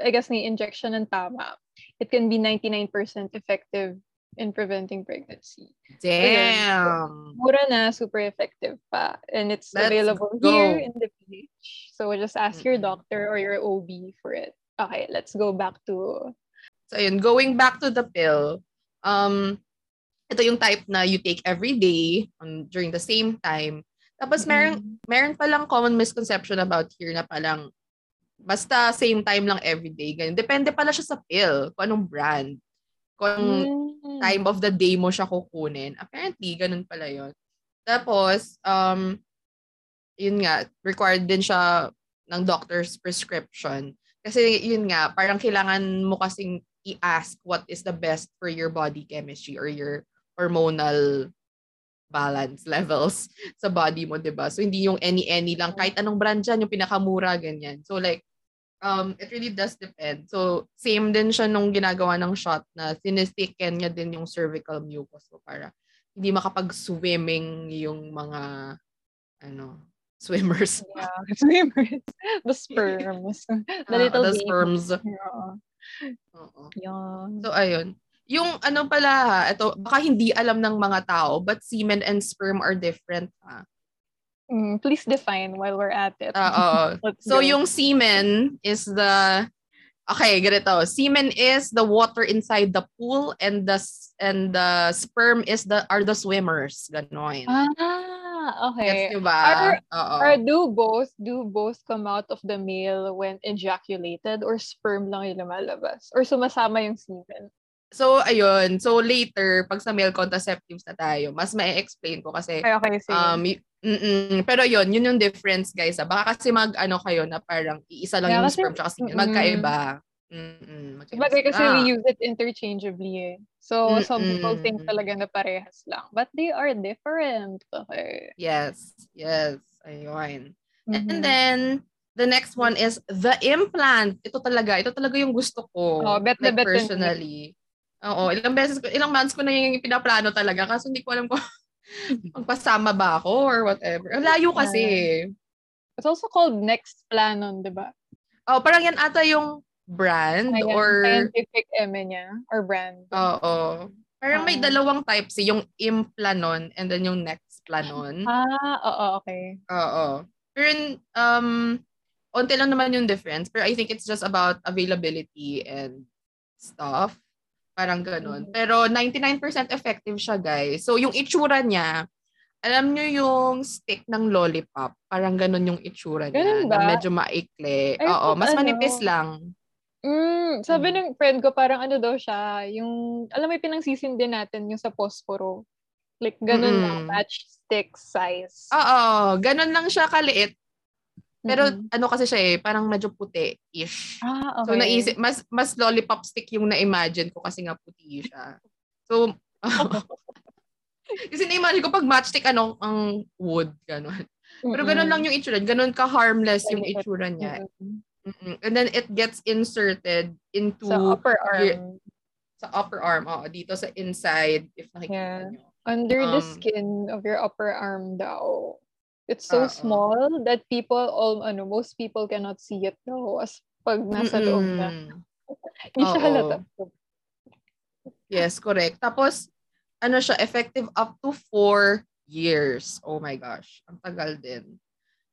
I guess ni injection ng tama, it can be 99% effective in preventing pregnancy. Damn. So, mura na, super effective pa. And it's Let's available go. here in the PH. So just ask your doctor or your OB for it. Okay, let's go back to... So yun, going back to the pill, um, ito yung type na you take every day on, during the same time. Tapos meron, mm-hmm. meron palang common misconception about here na palang basta same time lang every day. Ganyan. Depende pala siya sa pill, kung anong brand. Kung mm-hmm. time of the day mo siya kukunin. Apparently, ganun pala yon Tapos, um, yun nga, required din siya ng doctor's prescription. Kasi yun nga, parang kailangan mo kasing i-ask what is the best for your body chemistry or your hormonal balance levels sa body mo, 'di ba? So hindi yung any-any lang kahit anong brand diyan, yung pinakamura ganyan. So like um it really does depend. So same din siya nung ginagawa ng shot na sinesticken niya din yung cervical mucus so para hindi makapag-swimming yung mga ano swimmers. Yeah, swimmers. The sperms. The uh, little the sperms. Yeah. Oo. Yan. So, ayun. Yung ano pala, ito, baka hindi alam ng mga tao, but semen and sperm are different. Ha? Mm, please define while we're at it. Oo. so, go. yung semen is the Okay, ganito. Semen is the water inside the pool and the and the sperm is the are the swimmers. Ganon. Ah, okay. Gets diba? Are, are do both do both come out of the male when ejaculated or sperm lang yung lumalabas? Or sumasama yung semen? So, ayun. So, later, pag sa male contraceptives na tayo, mas ma-explain ko kasi... Okay, okay, sige. Um, y- Mm-mm. Pero yun, yun yung difference, guys. Ah. Baka kasi mag-ano kayo na parang iisa lang yeah, yung kasi, sperm tsaka semen. Magkaiba. Mm-mm. Bagay kasi ah. we use it interchangeably eh. So, Mm-mm. some people think talaga na parehas lang. But they are different. Okay. Yes. Yes. Ayun. Mm-hmm. And then, the next one is the implant. Ito talaga. Ito talaga yung gusto ko. Oh, bet na like, bet personally. Oo. Ilang beses ko, ilang months ko na yung pinaplano talaga kasi hindi ko alam kung magpasama ba ako or whatever. Layo kasi. It's also called next planon, di ba? Oh, parang yan ata yung brand Ayan, or scientific eme niya or brand. Oo. Parang may ah. dalawang types, eh, yung implanon and then yung next planon. Ah, oo, okay. Oo. Pero um onti lang naman yung difference, pero I think it's just about availability and stuff. Parang ganun. Mm-hmm. Pero 99% effective siya, guys. So yung itsura niya, alam nyo yung stick ng lollipop. Parang ganun yung itsura niya. Ganun ba? Na medyo maikli. Ay, Oo, mas ano? manipis lang. Mm, sabi mm. ng friend ko parang ano daw siya, yung alam mo yung pinangsisindi natin yung sa posporo. Like ganun mm. lang, matchstick size. Oo, ganun lang siya kaliit. Pero mm-hmm. ano kasi siya eh, parang medyo puti-ish. Ah, okay. So naisip, mas mas lollipop stick yung na-imagine ko kasi nga puti siya. So, kasi na-imagine ko pag matchstick ano, ang wood, ganun. Pero ganun lang yung itsura. Ganun ka-harmless yung itsura niya. Mm-hmm. Mm-mm. And then it gets inserted into sa upper arm. Your, sa upper arm, oh, dito sa inside if nakikita yeah. nyo. Under um, the skin of your upper arm daw. It's so uh, small that people all ano most people cannot see it daw as pag nasa loob na. Hindi siya halata. Yes, correct. Tapos ano siya effective up to four years. Oh my gosh. Ang tagal din.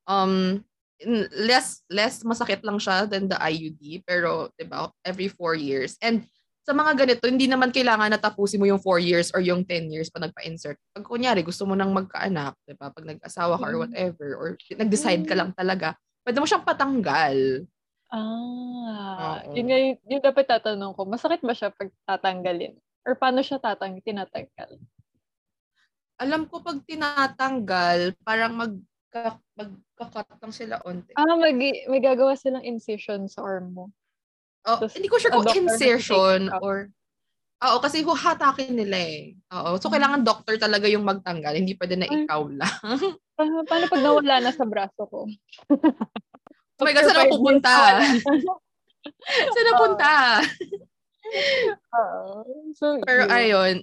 Um less less masakit lang siya than the IUD pero 'di ba every 4 years. And sa mga ganito hindi naman kailangan na tapusin mo yung 4 years or yung 10 years pa nagpa-insert. Pag kunyari gusto mo nang magkaanak 'di ba pag nag-asawa ka or mm. whatever or nag-decide ka lang talaga pwede mo siyang patanggal. Ah yun nga yung dapat tatanong ko masakit ba siya pag tatanggalin? Or paano siya tatang tinatanggal? Alam ko pag tinatanggal parang mag magka-cut lang sila onte. Ah, mag, may gagawa silang incision sa arm mo. Oh, Tapos, hindi ko sure kung insertion or Oo, kasi hatakin nila eh. Oo. So, kailangan doctor talaga yung magtanggal. Hindi pwede na ikaw lang. paano, paano pag nawala na sa braso ko? oh my God, saan ako pupunta? saan napunta? Oo. So, Pero yeah. ayun.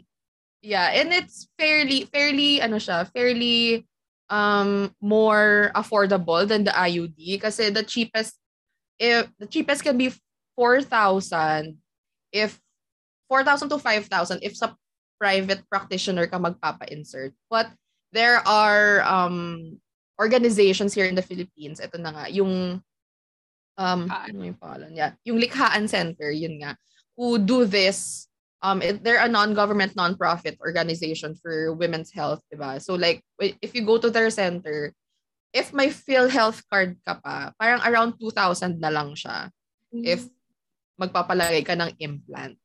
Yeah, and it's fairly, fairly, ano siya, fairly um more affordable than the IUD kasi the cheapest if the cheapest can be 4,000 if 4,000 to 5,000 if sa private practitioner ka magpapa-insert. But there are um organizations here in the Philippines, ito na nga, yung um ano yung pangalan? Yeah, yung Likhaan Center, yun nga, who do this um it, they're a non-government non-profit organization for women's health, diba? So like if you go to their center, if may PhilHealth card ka pa, parang around 2,000 na lang siya. Mm-hmm. If magpapalagay ka ng implant.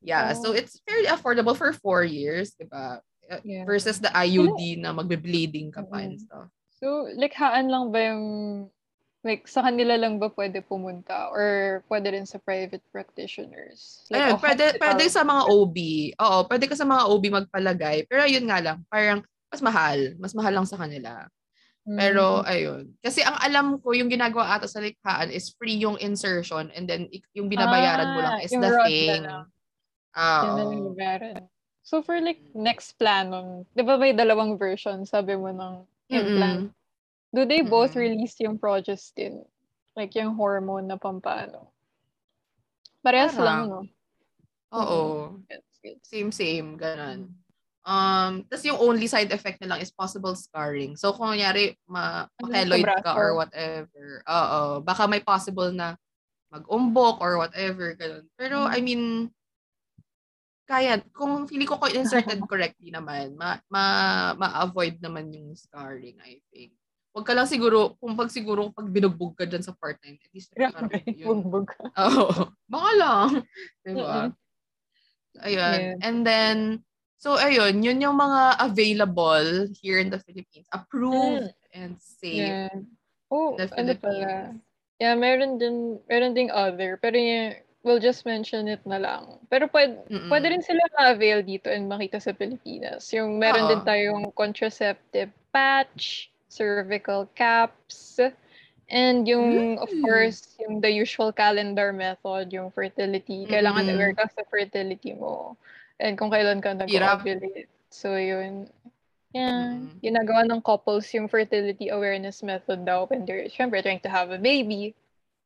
Yeah, oh. so it's fairly affordable for four years, di ba? Uh, yeah. Versus the IUD na magbe-bleeding ka pa and stuff. So, likhaan lang ba yung, like, sa kanila lang ba pwede pumunta? Or pwede rin sa private practitioners? Like, Ayun, pwede, pwede sa mga OB. Oo, pwede ka sa mga OB magpalagay. Pero yun nga lang, parang mas mahal. Mas mahal lang sa kanila. Pero, mm. ayun. Kasi ang alam ko, yung ginagawa ata sa likhaan is free yung insertion and then yung binabayaran ah, mo lang ah, is the thing. Ah, oh. So for like next plan, di ba may dalawang version, sabi mo ng implant. Mm-hmm. Do they both mm-hmm. release yung progestin? Like yung hormone na pampano? Parehas Parang. lang, no? Oo. Mm-hmm. Same, same. Ganon. Um, tas yung only side effect na lang is possible scarring. So, kung nangyari, ma ano keloid ka or whatever, oo, baka may possible na mag-umbok or whatever, ganun. Pero, I mean, kaya, kung feeling ko ko inserted correctly naman, ma, ma, ma-avoid naman yung scarring, I think. Huwag ka lang siguro, kung pag siguro pag binugbog ka dyan sa part na at least Grabe, bugbog ka. Oo. Oh, baka lang. Diba? Ayun. Yeah. And then, so ayun, yun yung mga available here in the Philippines. Approved mm. and safe. Yeah. Oh, ano pala. Yeah, meron din, meron ding other. Pero yung, we'll just mention it na lang. Pero pwede, Mm-mm. pwede rin sila ma-avail dito and makita sa Pilipinas. Yung meron Oo. din tayong contraceptive patch, cervical caps, and yung, mm. of course, yung the usual calendar method, yung fertility. Kailangan mm-hmm. aware ka sa fertility mo. And kung kailan ka nag-ovulate. So, yun. Yeah. Mm-hmm. Ginagawa ng couples yung fertility awareness method daw when they're, syempre, trying to have a baby.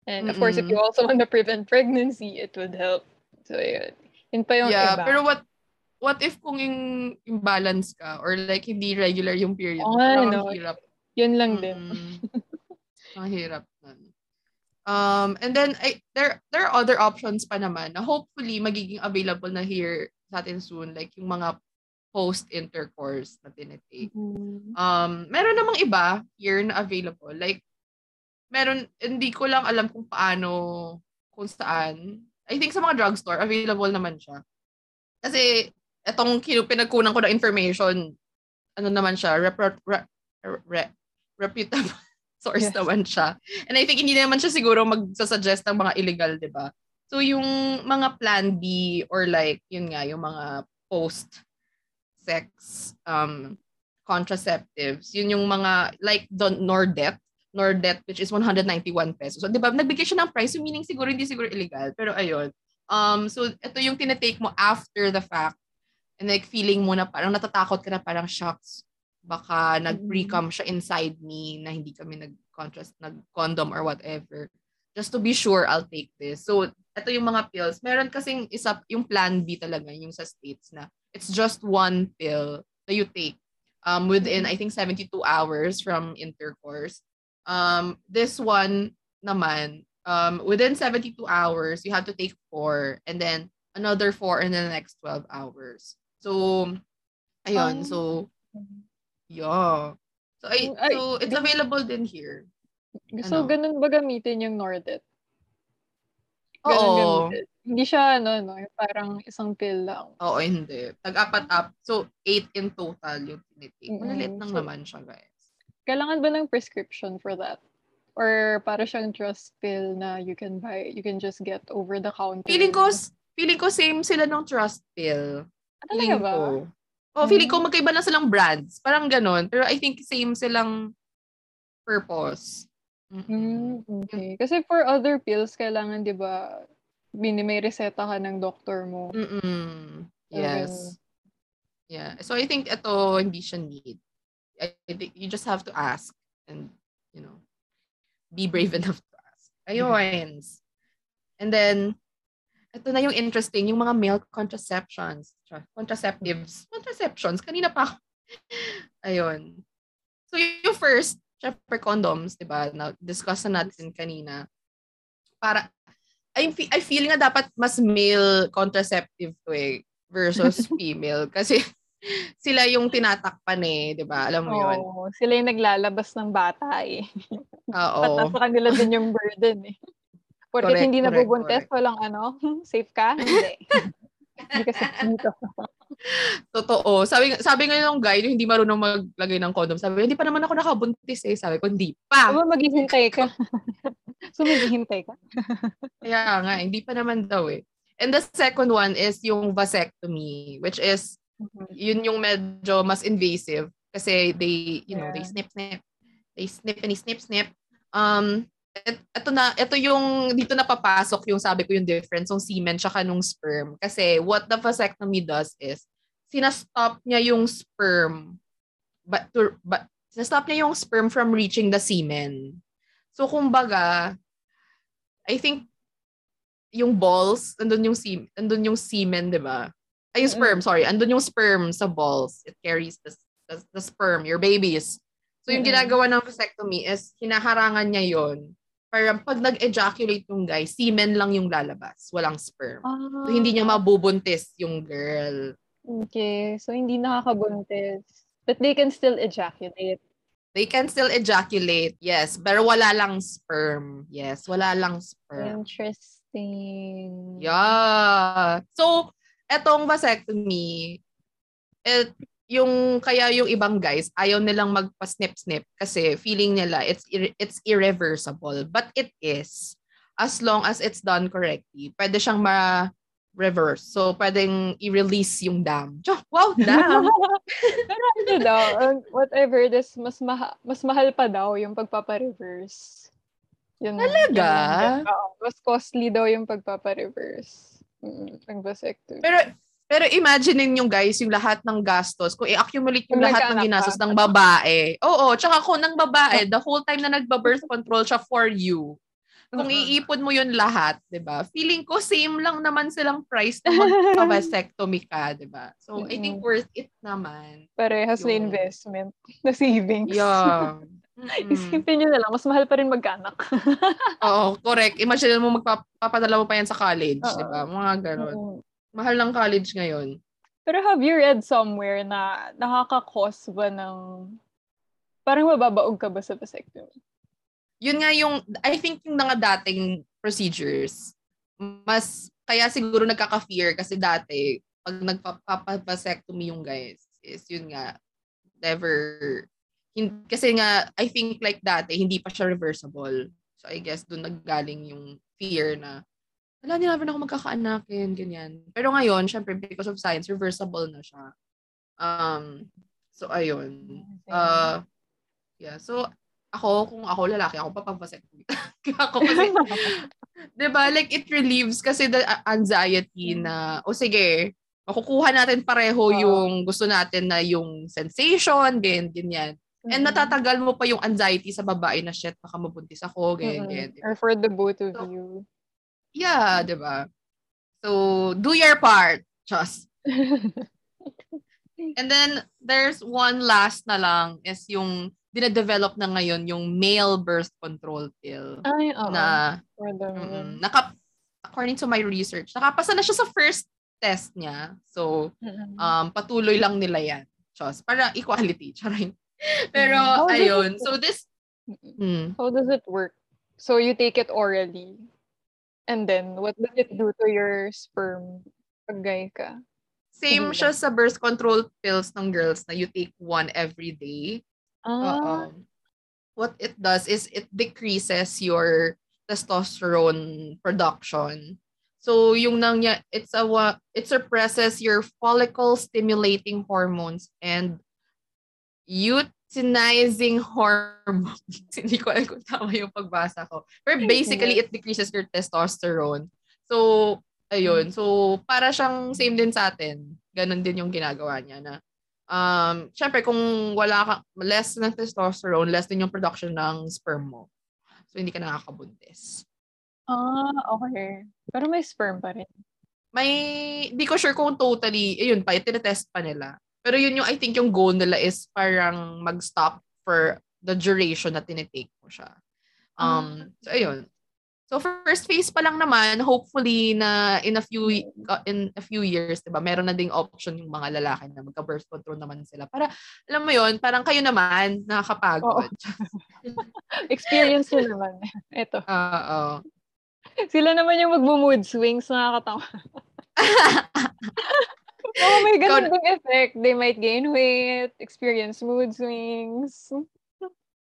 And of mm-hmm. course, if you also want to prevent pregnancy, it would help. So, yun. Yun pa yung yeah, iba. pero what what if kung yung imbalance ka or like hindi regular yung period? Oh, no. hirap. Yun lang din. ang hirap nun. Um, and then, I, there, there are other options pa naman na hopefully magiging available na here sa atin soon. Like yung mga post-intercourse na tinitake. Mm-hmm. Um, meron namang iba here na available. Like, meron, hindi ko lang alam kung paano, kung saan. I think sa mga drugstore, available naman siya. Kasi, itong pinagkunan ko ng information, ano naman siya, rep, rep, rep, rep, reputable source yes. naman siya. And I think hindi naman siya siguro magsasuggest ng mga illegal, di ba? So, yung mga plan B or like, yun nga, yung mga post-sex um, contraceptives, yun yung mga, like, the Nordet, Nordet, which is 191 pesos. So, di ba, nagbigay siya ng price, so meaning siguro hindi siguro illegal. Pero ayun. Um, so, ito yung tinetake mo after the fact. And like, feeling mo na parang natatakot ka na parang, shocks, baka nag-pre-cum siya inside me na hindi kami nag-contrast, nag-condom or whatever. Just to be sure, I'll take this. So, ito yung mga pills. Meron kasing isa, yung plan B talaga, yung sa states na it's just one pill that you take um, within, I think, 72 hours from intercourse. Um, this one naman, um, within 72 hours, you have to take four and then another four in the next 12 hours. So, ayun. Um, so, yeah. So, ay, so it's available din here. So, ano? ganun ba gamitin yung Nordet? Ganun Oo. Gamitin. Hindi siya, ano, no, parang isang pill lang. Oo, hindi. Tag-apat up. So, eight in total yung tinitake. Maliliit lang so, naman siya, guys. kailangan ba ng prescription for that? Or para siyang trust pill na you can buy, you can just get over the counter? Feeling ko, feeling ko same sila ng trust pill. Ah, talaga ba? Ko. Oh, feeling ko magkaiba lang silang brands. Parang ganon. Pero I think same silang purpose. Mm, okay. Kasi for other pills, kailangan, di ba, mini may reseta ka ng doctor mo. Mm-mm. Yes. Yeah. So I think ito hindi siya need. I think you just have to ask and, you know, be brave enough to ask. Ayun. And then, ito na yung interesting, yung mga male contraceptions. Contraceptives. Contraceptions. Kanina pa Ayun. So yung first, syempre condoms, di ba? Na-discuss na natin kanina. Para, I, I feel nga dapat mas male contraceptive to eh versus female. Kasi sila yung tinatakpan eh, di ba? Alam mo oh, yun? Sila yung naglalabas ng bata eh. Oo. At sa kanila din yung burden eh. Porque correct, hindi nabubuntes, correct. walang ano, safe ka? Hindi. hindi ka safe dito. Totoo. Sabi sabi nga ng guy, hindi marunong maglagay ng condom. Sabi, hindi pa naman ako nakabuntis eh. Sabi ko, hindi pa. Diba maghihintay ka? so, maghihintay ka? Kaya nga, hindi pa naman daw eh. And the second one is yung vasectomy, which is, mm-hmm. yun yung medyo mas invasive. Kasi they, you know, yeah. they snip, snip. They snip and snip, snip. Um, ito na ito yung dito na papasok yung sabi ko yung difference ng semen tsaka nung sperm. Kasi what the vasectomy does is sinastop niya yung sperm but to, but sinastop niya yung sperm from reaching the semen. So kumbaga I think yung balls andun yung semen andun yung semen 'di ba? Ay yung sperm sorry. Andun yung sperm sa balls. It carries the the, the sperm your babies. So, yung ginagawa ng vasectomy is, hinaharangan niya yon parang pag nag-ejaculate yung guy, semen lang yung lalabas, walang sperm. Ah. So, hindi niya mabubuntis yung girl. Okay. So, hindi nakakabuntis. But they can still ejaculate. They can still ejaculate, yes. Pero wala lang sperm. Yes, wala lang sperm. Interesting. Yeah. So, etong vasectomy, it, yung kaya yung ibang guys ayaw nilang magpa-snip-snip kasi feeling nila it's it's irreversible. But it is as long as it's done correctly pwede siyang ma reverse so pwedeng i-release yung dam. Wow dam! Pero ano daw whatever this mas maha, mas mahal pa daw yung pagpapa-reverse. Yun, talaga? yun, uh, mas costly daw yung pagpapa-reverse. Mm, ang vasectomy pero pero imagine yung guys, yung lahat ng gastos, kung i-accumulate yung kung lahat ng ginastos ng babae. Oo, tsaka kung ng babae, the whole time na nagba-birth control siya for you, kung uh-huh. iipon mo yun lahat, 'di ba? Feeling ko same lang naman silang price na magpa-vasectomy ka, 'di ba? So mm-hmm. I think worth it naman. Parehas yung... na investment, na savings. Yeah. Mm-hmm. Isipin nyo na lang, mas mahal pa rin magkanak. Oo, correct. Imagine mo magpapadala mo pa yan sa college, di ba? Mga ganun. Mm-hmm. Mahal ng college ngayon. Pero have you read somewhere na nakaka-cause ba ng parang mababaog ka ba sa vasectomy? Yun nga yung, I think yung mga dating procedures, mas, kaya siguro nagkaka-fear kasi dati, pag nagpapavasectomy yung guys, is yun nga, never, hin, kasi nga, I think like dati, hindi pa siya reversible. So I guess doon naggaling yung fear na wala, namin ako magkakaanakin, ganyan. Pero ngayon, syempre, because of science, reversible na siya. Um, so, ayun. Uh, yeah, so, ako, kung ako lalaki, ako papapasectomy. ako kasi, di ba, like, it relieves kasi the anxiety na, o oh, sige, makukuha natin pareho yung gusto natin na yung sensation, ganyan, ganyan. And natatagal mo pa yung anxiety sa babae na, shit, baka mabuntis ako, ganyan, ganyan. Or for the both of so, you. Yeah, di ba? So, do your part. Just. And then, there's one last na lang is yung dina-develop na ngayon yung male birth control pill. Ay, oo. Na, mm, naka, according to my research, nakapasa na siya sa first test niya. So, um, patuloy lang nila yan. Just, para equality. Charing. Pero, ayun. So, this... Mm. How does it work? So, you take it orally? And then, what does it do to your sperm pag gay ka? Same siya sa birth control pills ng girls na you take one every day. Ah, what it does is it decreases your testosterone production. So yung nang it's a it suppresses your follicle stimulating hormones and luteinizing hormones. Hindi ko alam kung tama yung pagbasa ko. Pero basically, it decreases your testosterone. So, ayun. So, para siyang same din sa atin. Ganon din yung ginagawa niya na um, syempre kung wala ka, less ng testosterone, less din yung production ng sperm mo. So, hindi ka nakakabuntis. Ah, okay. Pero may sperm pa rin. May, di ko sure kung totally, ayun pa, tinetest pa nila. Pero yun yung, I think yung goal nila is parang mag-stop for the duration na tinitake mo siya. Um, so, ayun. So first phase pa lang naman, hopefully na in a few in a few years, 'di ba? Meron na ding option yung mga lalaki na magka-birth control naman sila. Para alam mo 'yon, parang kayo naman nakakapagod. Experience nyo naman. Ito. Oo. Sila naman yung magmo-mood swings, nakakatawa. oh, may ganun ding effect. They might gain weight, experience mood swings.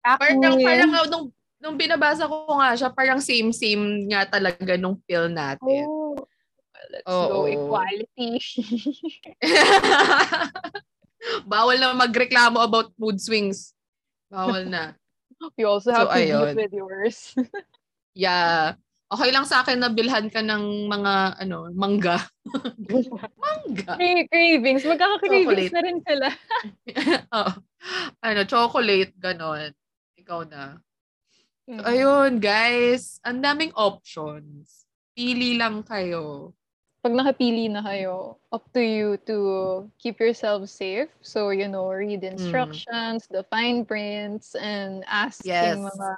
Parang, parang nung nung binabasa ko nga siya, parang same-same nga talaga nung pill natin. Oh, let's oh, go equality. Bawal na magreklamo about mood swings. Bawal na. You also have so, to ayun. deal with yours. yeah. Okay lang sa akin na bilhan ka ng mga ano, mangga. mangga. Cravings. Magkaka-cravings na rin sila. oh. Ano, chocolate, ganon. Ikaw na. So, ayun, guys. Ang daming options. Pili lang kayo. Pag nakapili na kayo, up to you to keep yourself safe. So, you know, read mm. instructions, mm. the fine prints, and ask yes. mga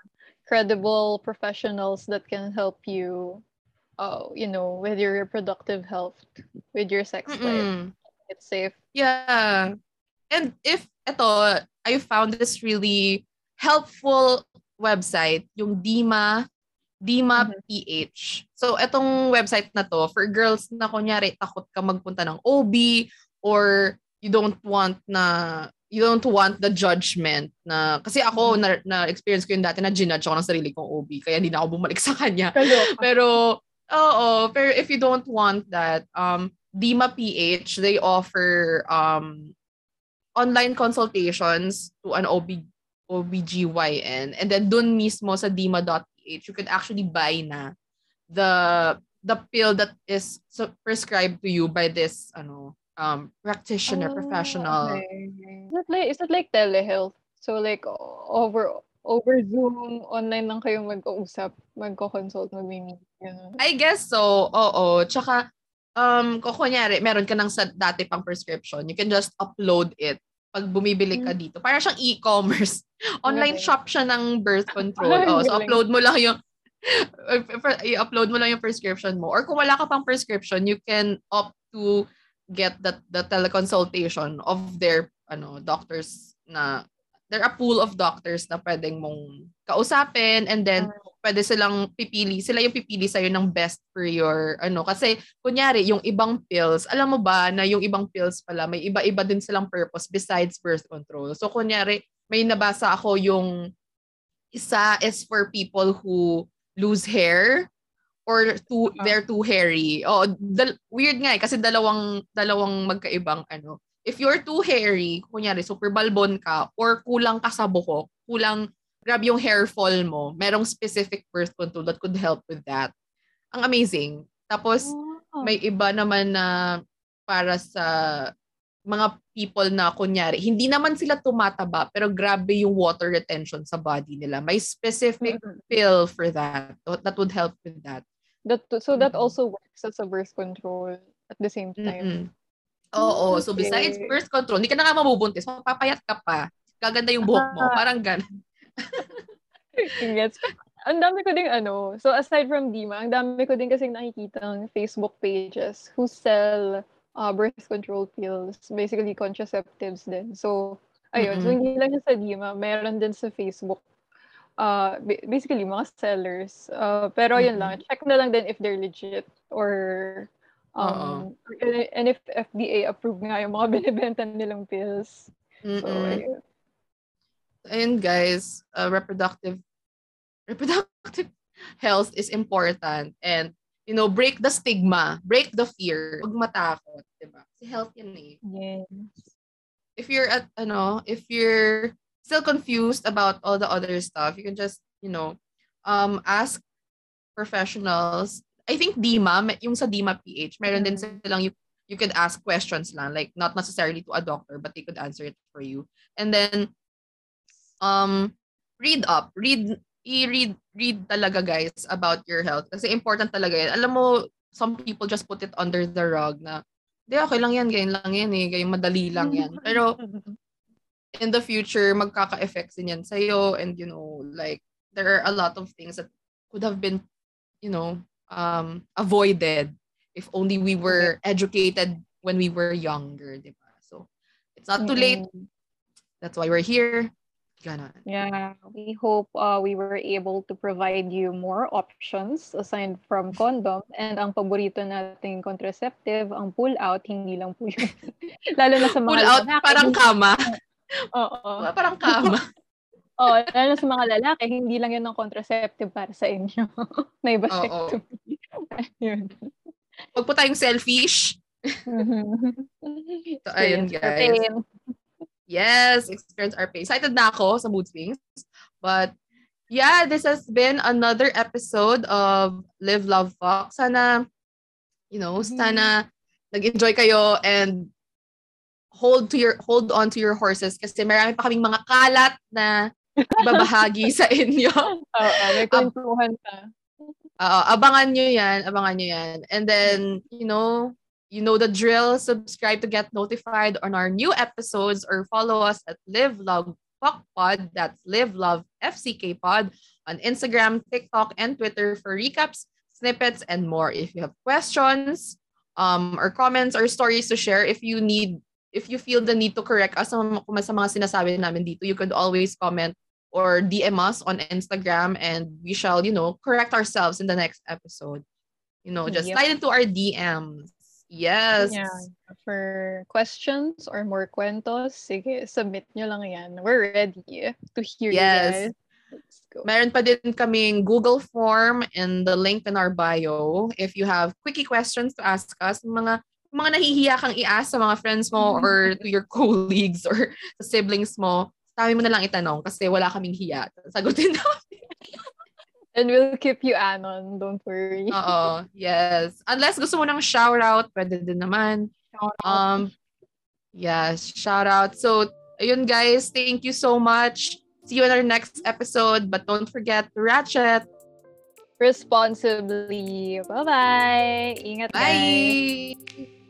credible professionals that can help you, uh, you know, with your reproductive health, with your sex life. It's safe. Yeah. And if, ito, I found this really helpful website, yung Dima, Dima mm-hmm. PH. So, etong website na to, for girls na kunyari, takot ka magpunta ng OB or you don't want na you don't want the judgment na kasi ako na, na experience ko yung dati na ginudge ako ng sarili kong OB kaya hindi na ako bumalik sa kanya. pero oo, pero if you don't want that um Dima PH they offer um online consultations to an OB OBGYN. And then dun mismo sa dima.ph, you could actually buy na the the pill that is prescribed to you by this ano um practitioner oh, professional. Okay. Is it like is it like telehealth? So like over over Zoom, online lang kayo mag-uusap, magko-consult, mag-meet. I guess so. Oo. Tsaka, um, kung kunyari, meron ka ng sa dati pang prescription, you can just upload it pag bumibili ka hmm. dito. Para siyang e-commerce. Online okay. shop siya ng birth control. oh, so upload mo lang yung i-upload mo lang yung prescription mo. Or kung wala ka pang prescription, you can opt to get that the teleconsultation of their ano doctors na there are a pool of doctors na pwedeng mong kausapin and then uh, pwede silang pipili, sila yung pipili sa'yo ng best for your, ano, kasi, kunyari, yung ibang pills, alam mo ba na yung ibang pills pala, may iba-iba din silang purpose besides birth control. So, kunyari, may nabasa ako yung isa is for people who lose hair or too, uh-huh. they're too hairy. Oh, dal- weird nga eh, kasi dalawang, dalawang magkaibang, ano, if you're too hairy, kunyari, super balbon ka, or kulang ka sa buhok, kulang grab yung hair fall mo, merong specific birth control that could help with that. Ang amazing. Tapos, oh. may iba naman na para sa mga people na kunyari, hindi naman sila tumataba, pero grabe yung water retention sa body nila. May specific pill for that that would help with that. That so that mm-hmm. also works as a birth control at the same time. Mm-hmm. Oo, okay. so besides birth control, hindi ka na nga mabubuntis, mapapayat ka pa. Gaganda yung buhok mo, parang ganun. Gets. Ang dami ko ding ano, so aside from Dima, ang dami ko din kasi nakikita ng Facebook pages who sell uh, birth control pills, basically contraceptives din. So, ayun. Mm-hmm. So, hindi lang sa Dima, meron din sa Facebook. Uh, basically, mga sellers. Uh, pero mm-hmm. yun lang, check na lang din if they're legit or um, Uh-oh. and if FDA approved nga yung mga binibenta nilang pills. Mm-mm. So, ayun. Ayun guys, uh, reproductive reproductive health is important and you know, break the stigma, break the fear. Huwag matakot, 'di ba? Kasi health yan eh. Yes. If you're at ano, if you're still confused about all the other stuff, you can just, you know, um ask professionals. I think DIMA, yung sa DIMA PH, meron din Mm. silang you, you could ask questions lang, like not necessarily to a doctor, but they could answer it for you. And then um read up, read i-read read talaga guys about your health kasi important talaga yan. Alam mo, some people just put it under the rug na di okay lang yan, ganyan lang yan eh, ganyan madali lang yan. Pero in the future, magkaka-effects din yan sa'yo and you know, like, there are a lot of things that could have been, you know, um, avoided if only we were educated when we were younger, di ba? So, it's not too late. That's why we're here. Ganon. Yeah, we hope uh, we were able to provide you more options aside from condom. And ang paborito nating contraceptive, ang pull-out, hindi lang po yun. lalo na sa mga Pull out, lalaki. parang kama. Oo. parang kama. Oo, lalo sa mga lalaki, hindi lang yun ang contraceptive para sa inyo. na iba Oo. Huwag po tayong selfish. So, ayun, guys. Yes, experience our pain. Excited na ako sa mood swings. But yeah, this has been another episode of Live, Love, Fuck. Sana, you know, Mhm. sana nag-enjoy kayo and hold to your hold on to your horses kasi marami pa kaming mga kalat na ibabahagi sa inyo. Oo, may kwentuhan pa. Oo, abangan nyo yan, abangan nyo yan. And then, you know, you know the drill. Subscribe to get notified on our new episodes or follow us at Live Love Fuck Pod. That's Live Love FCK Pod on Instagram, TikTok, and Twitter for recaps, snippets, and more. If you have questions, um, or comments or stories to share, if you need, if you feel the need to correct us sa sa mga sinasabi namin dito, you could always comment or DM us on Instagram and we shall, you know, correct ourselves in the next episode. You know, just Yep. slide into our DMs. Yes. Yeah. For questions or more kwentos, sige, submit nyo lang yan. We're ready to hear Yes. you guys. Let's go. Meron pa din kaming Google form in the link in our bio. If you have quickie questions to ask us, mga mga nahihiya kang i-ask sa mga friends mo or to your colleagues or sa siblings mo, sabi mo na lang itanong kasi wala kaming hiya. Sagutin namin. And we'll keep you anon, don't worry. Oo. Yes. Unless gusto mo ng shout out, pwede din naman. Um, yes, shout out. So, ayun guys, thank you so much. See you in our next episode, but don't forget to ratchet. Responsibly. Bye-bye. Ingat guys. Bye!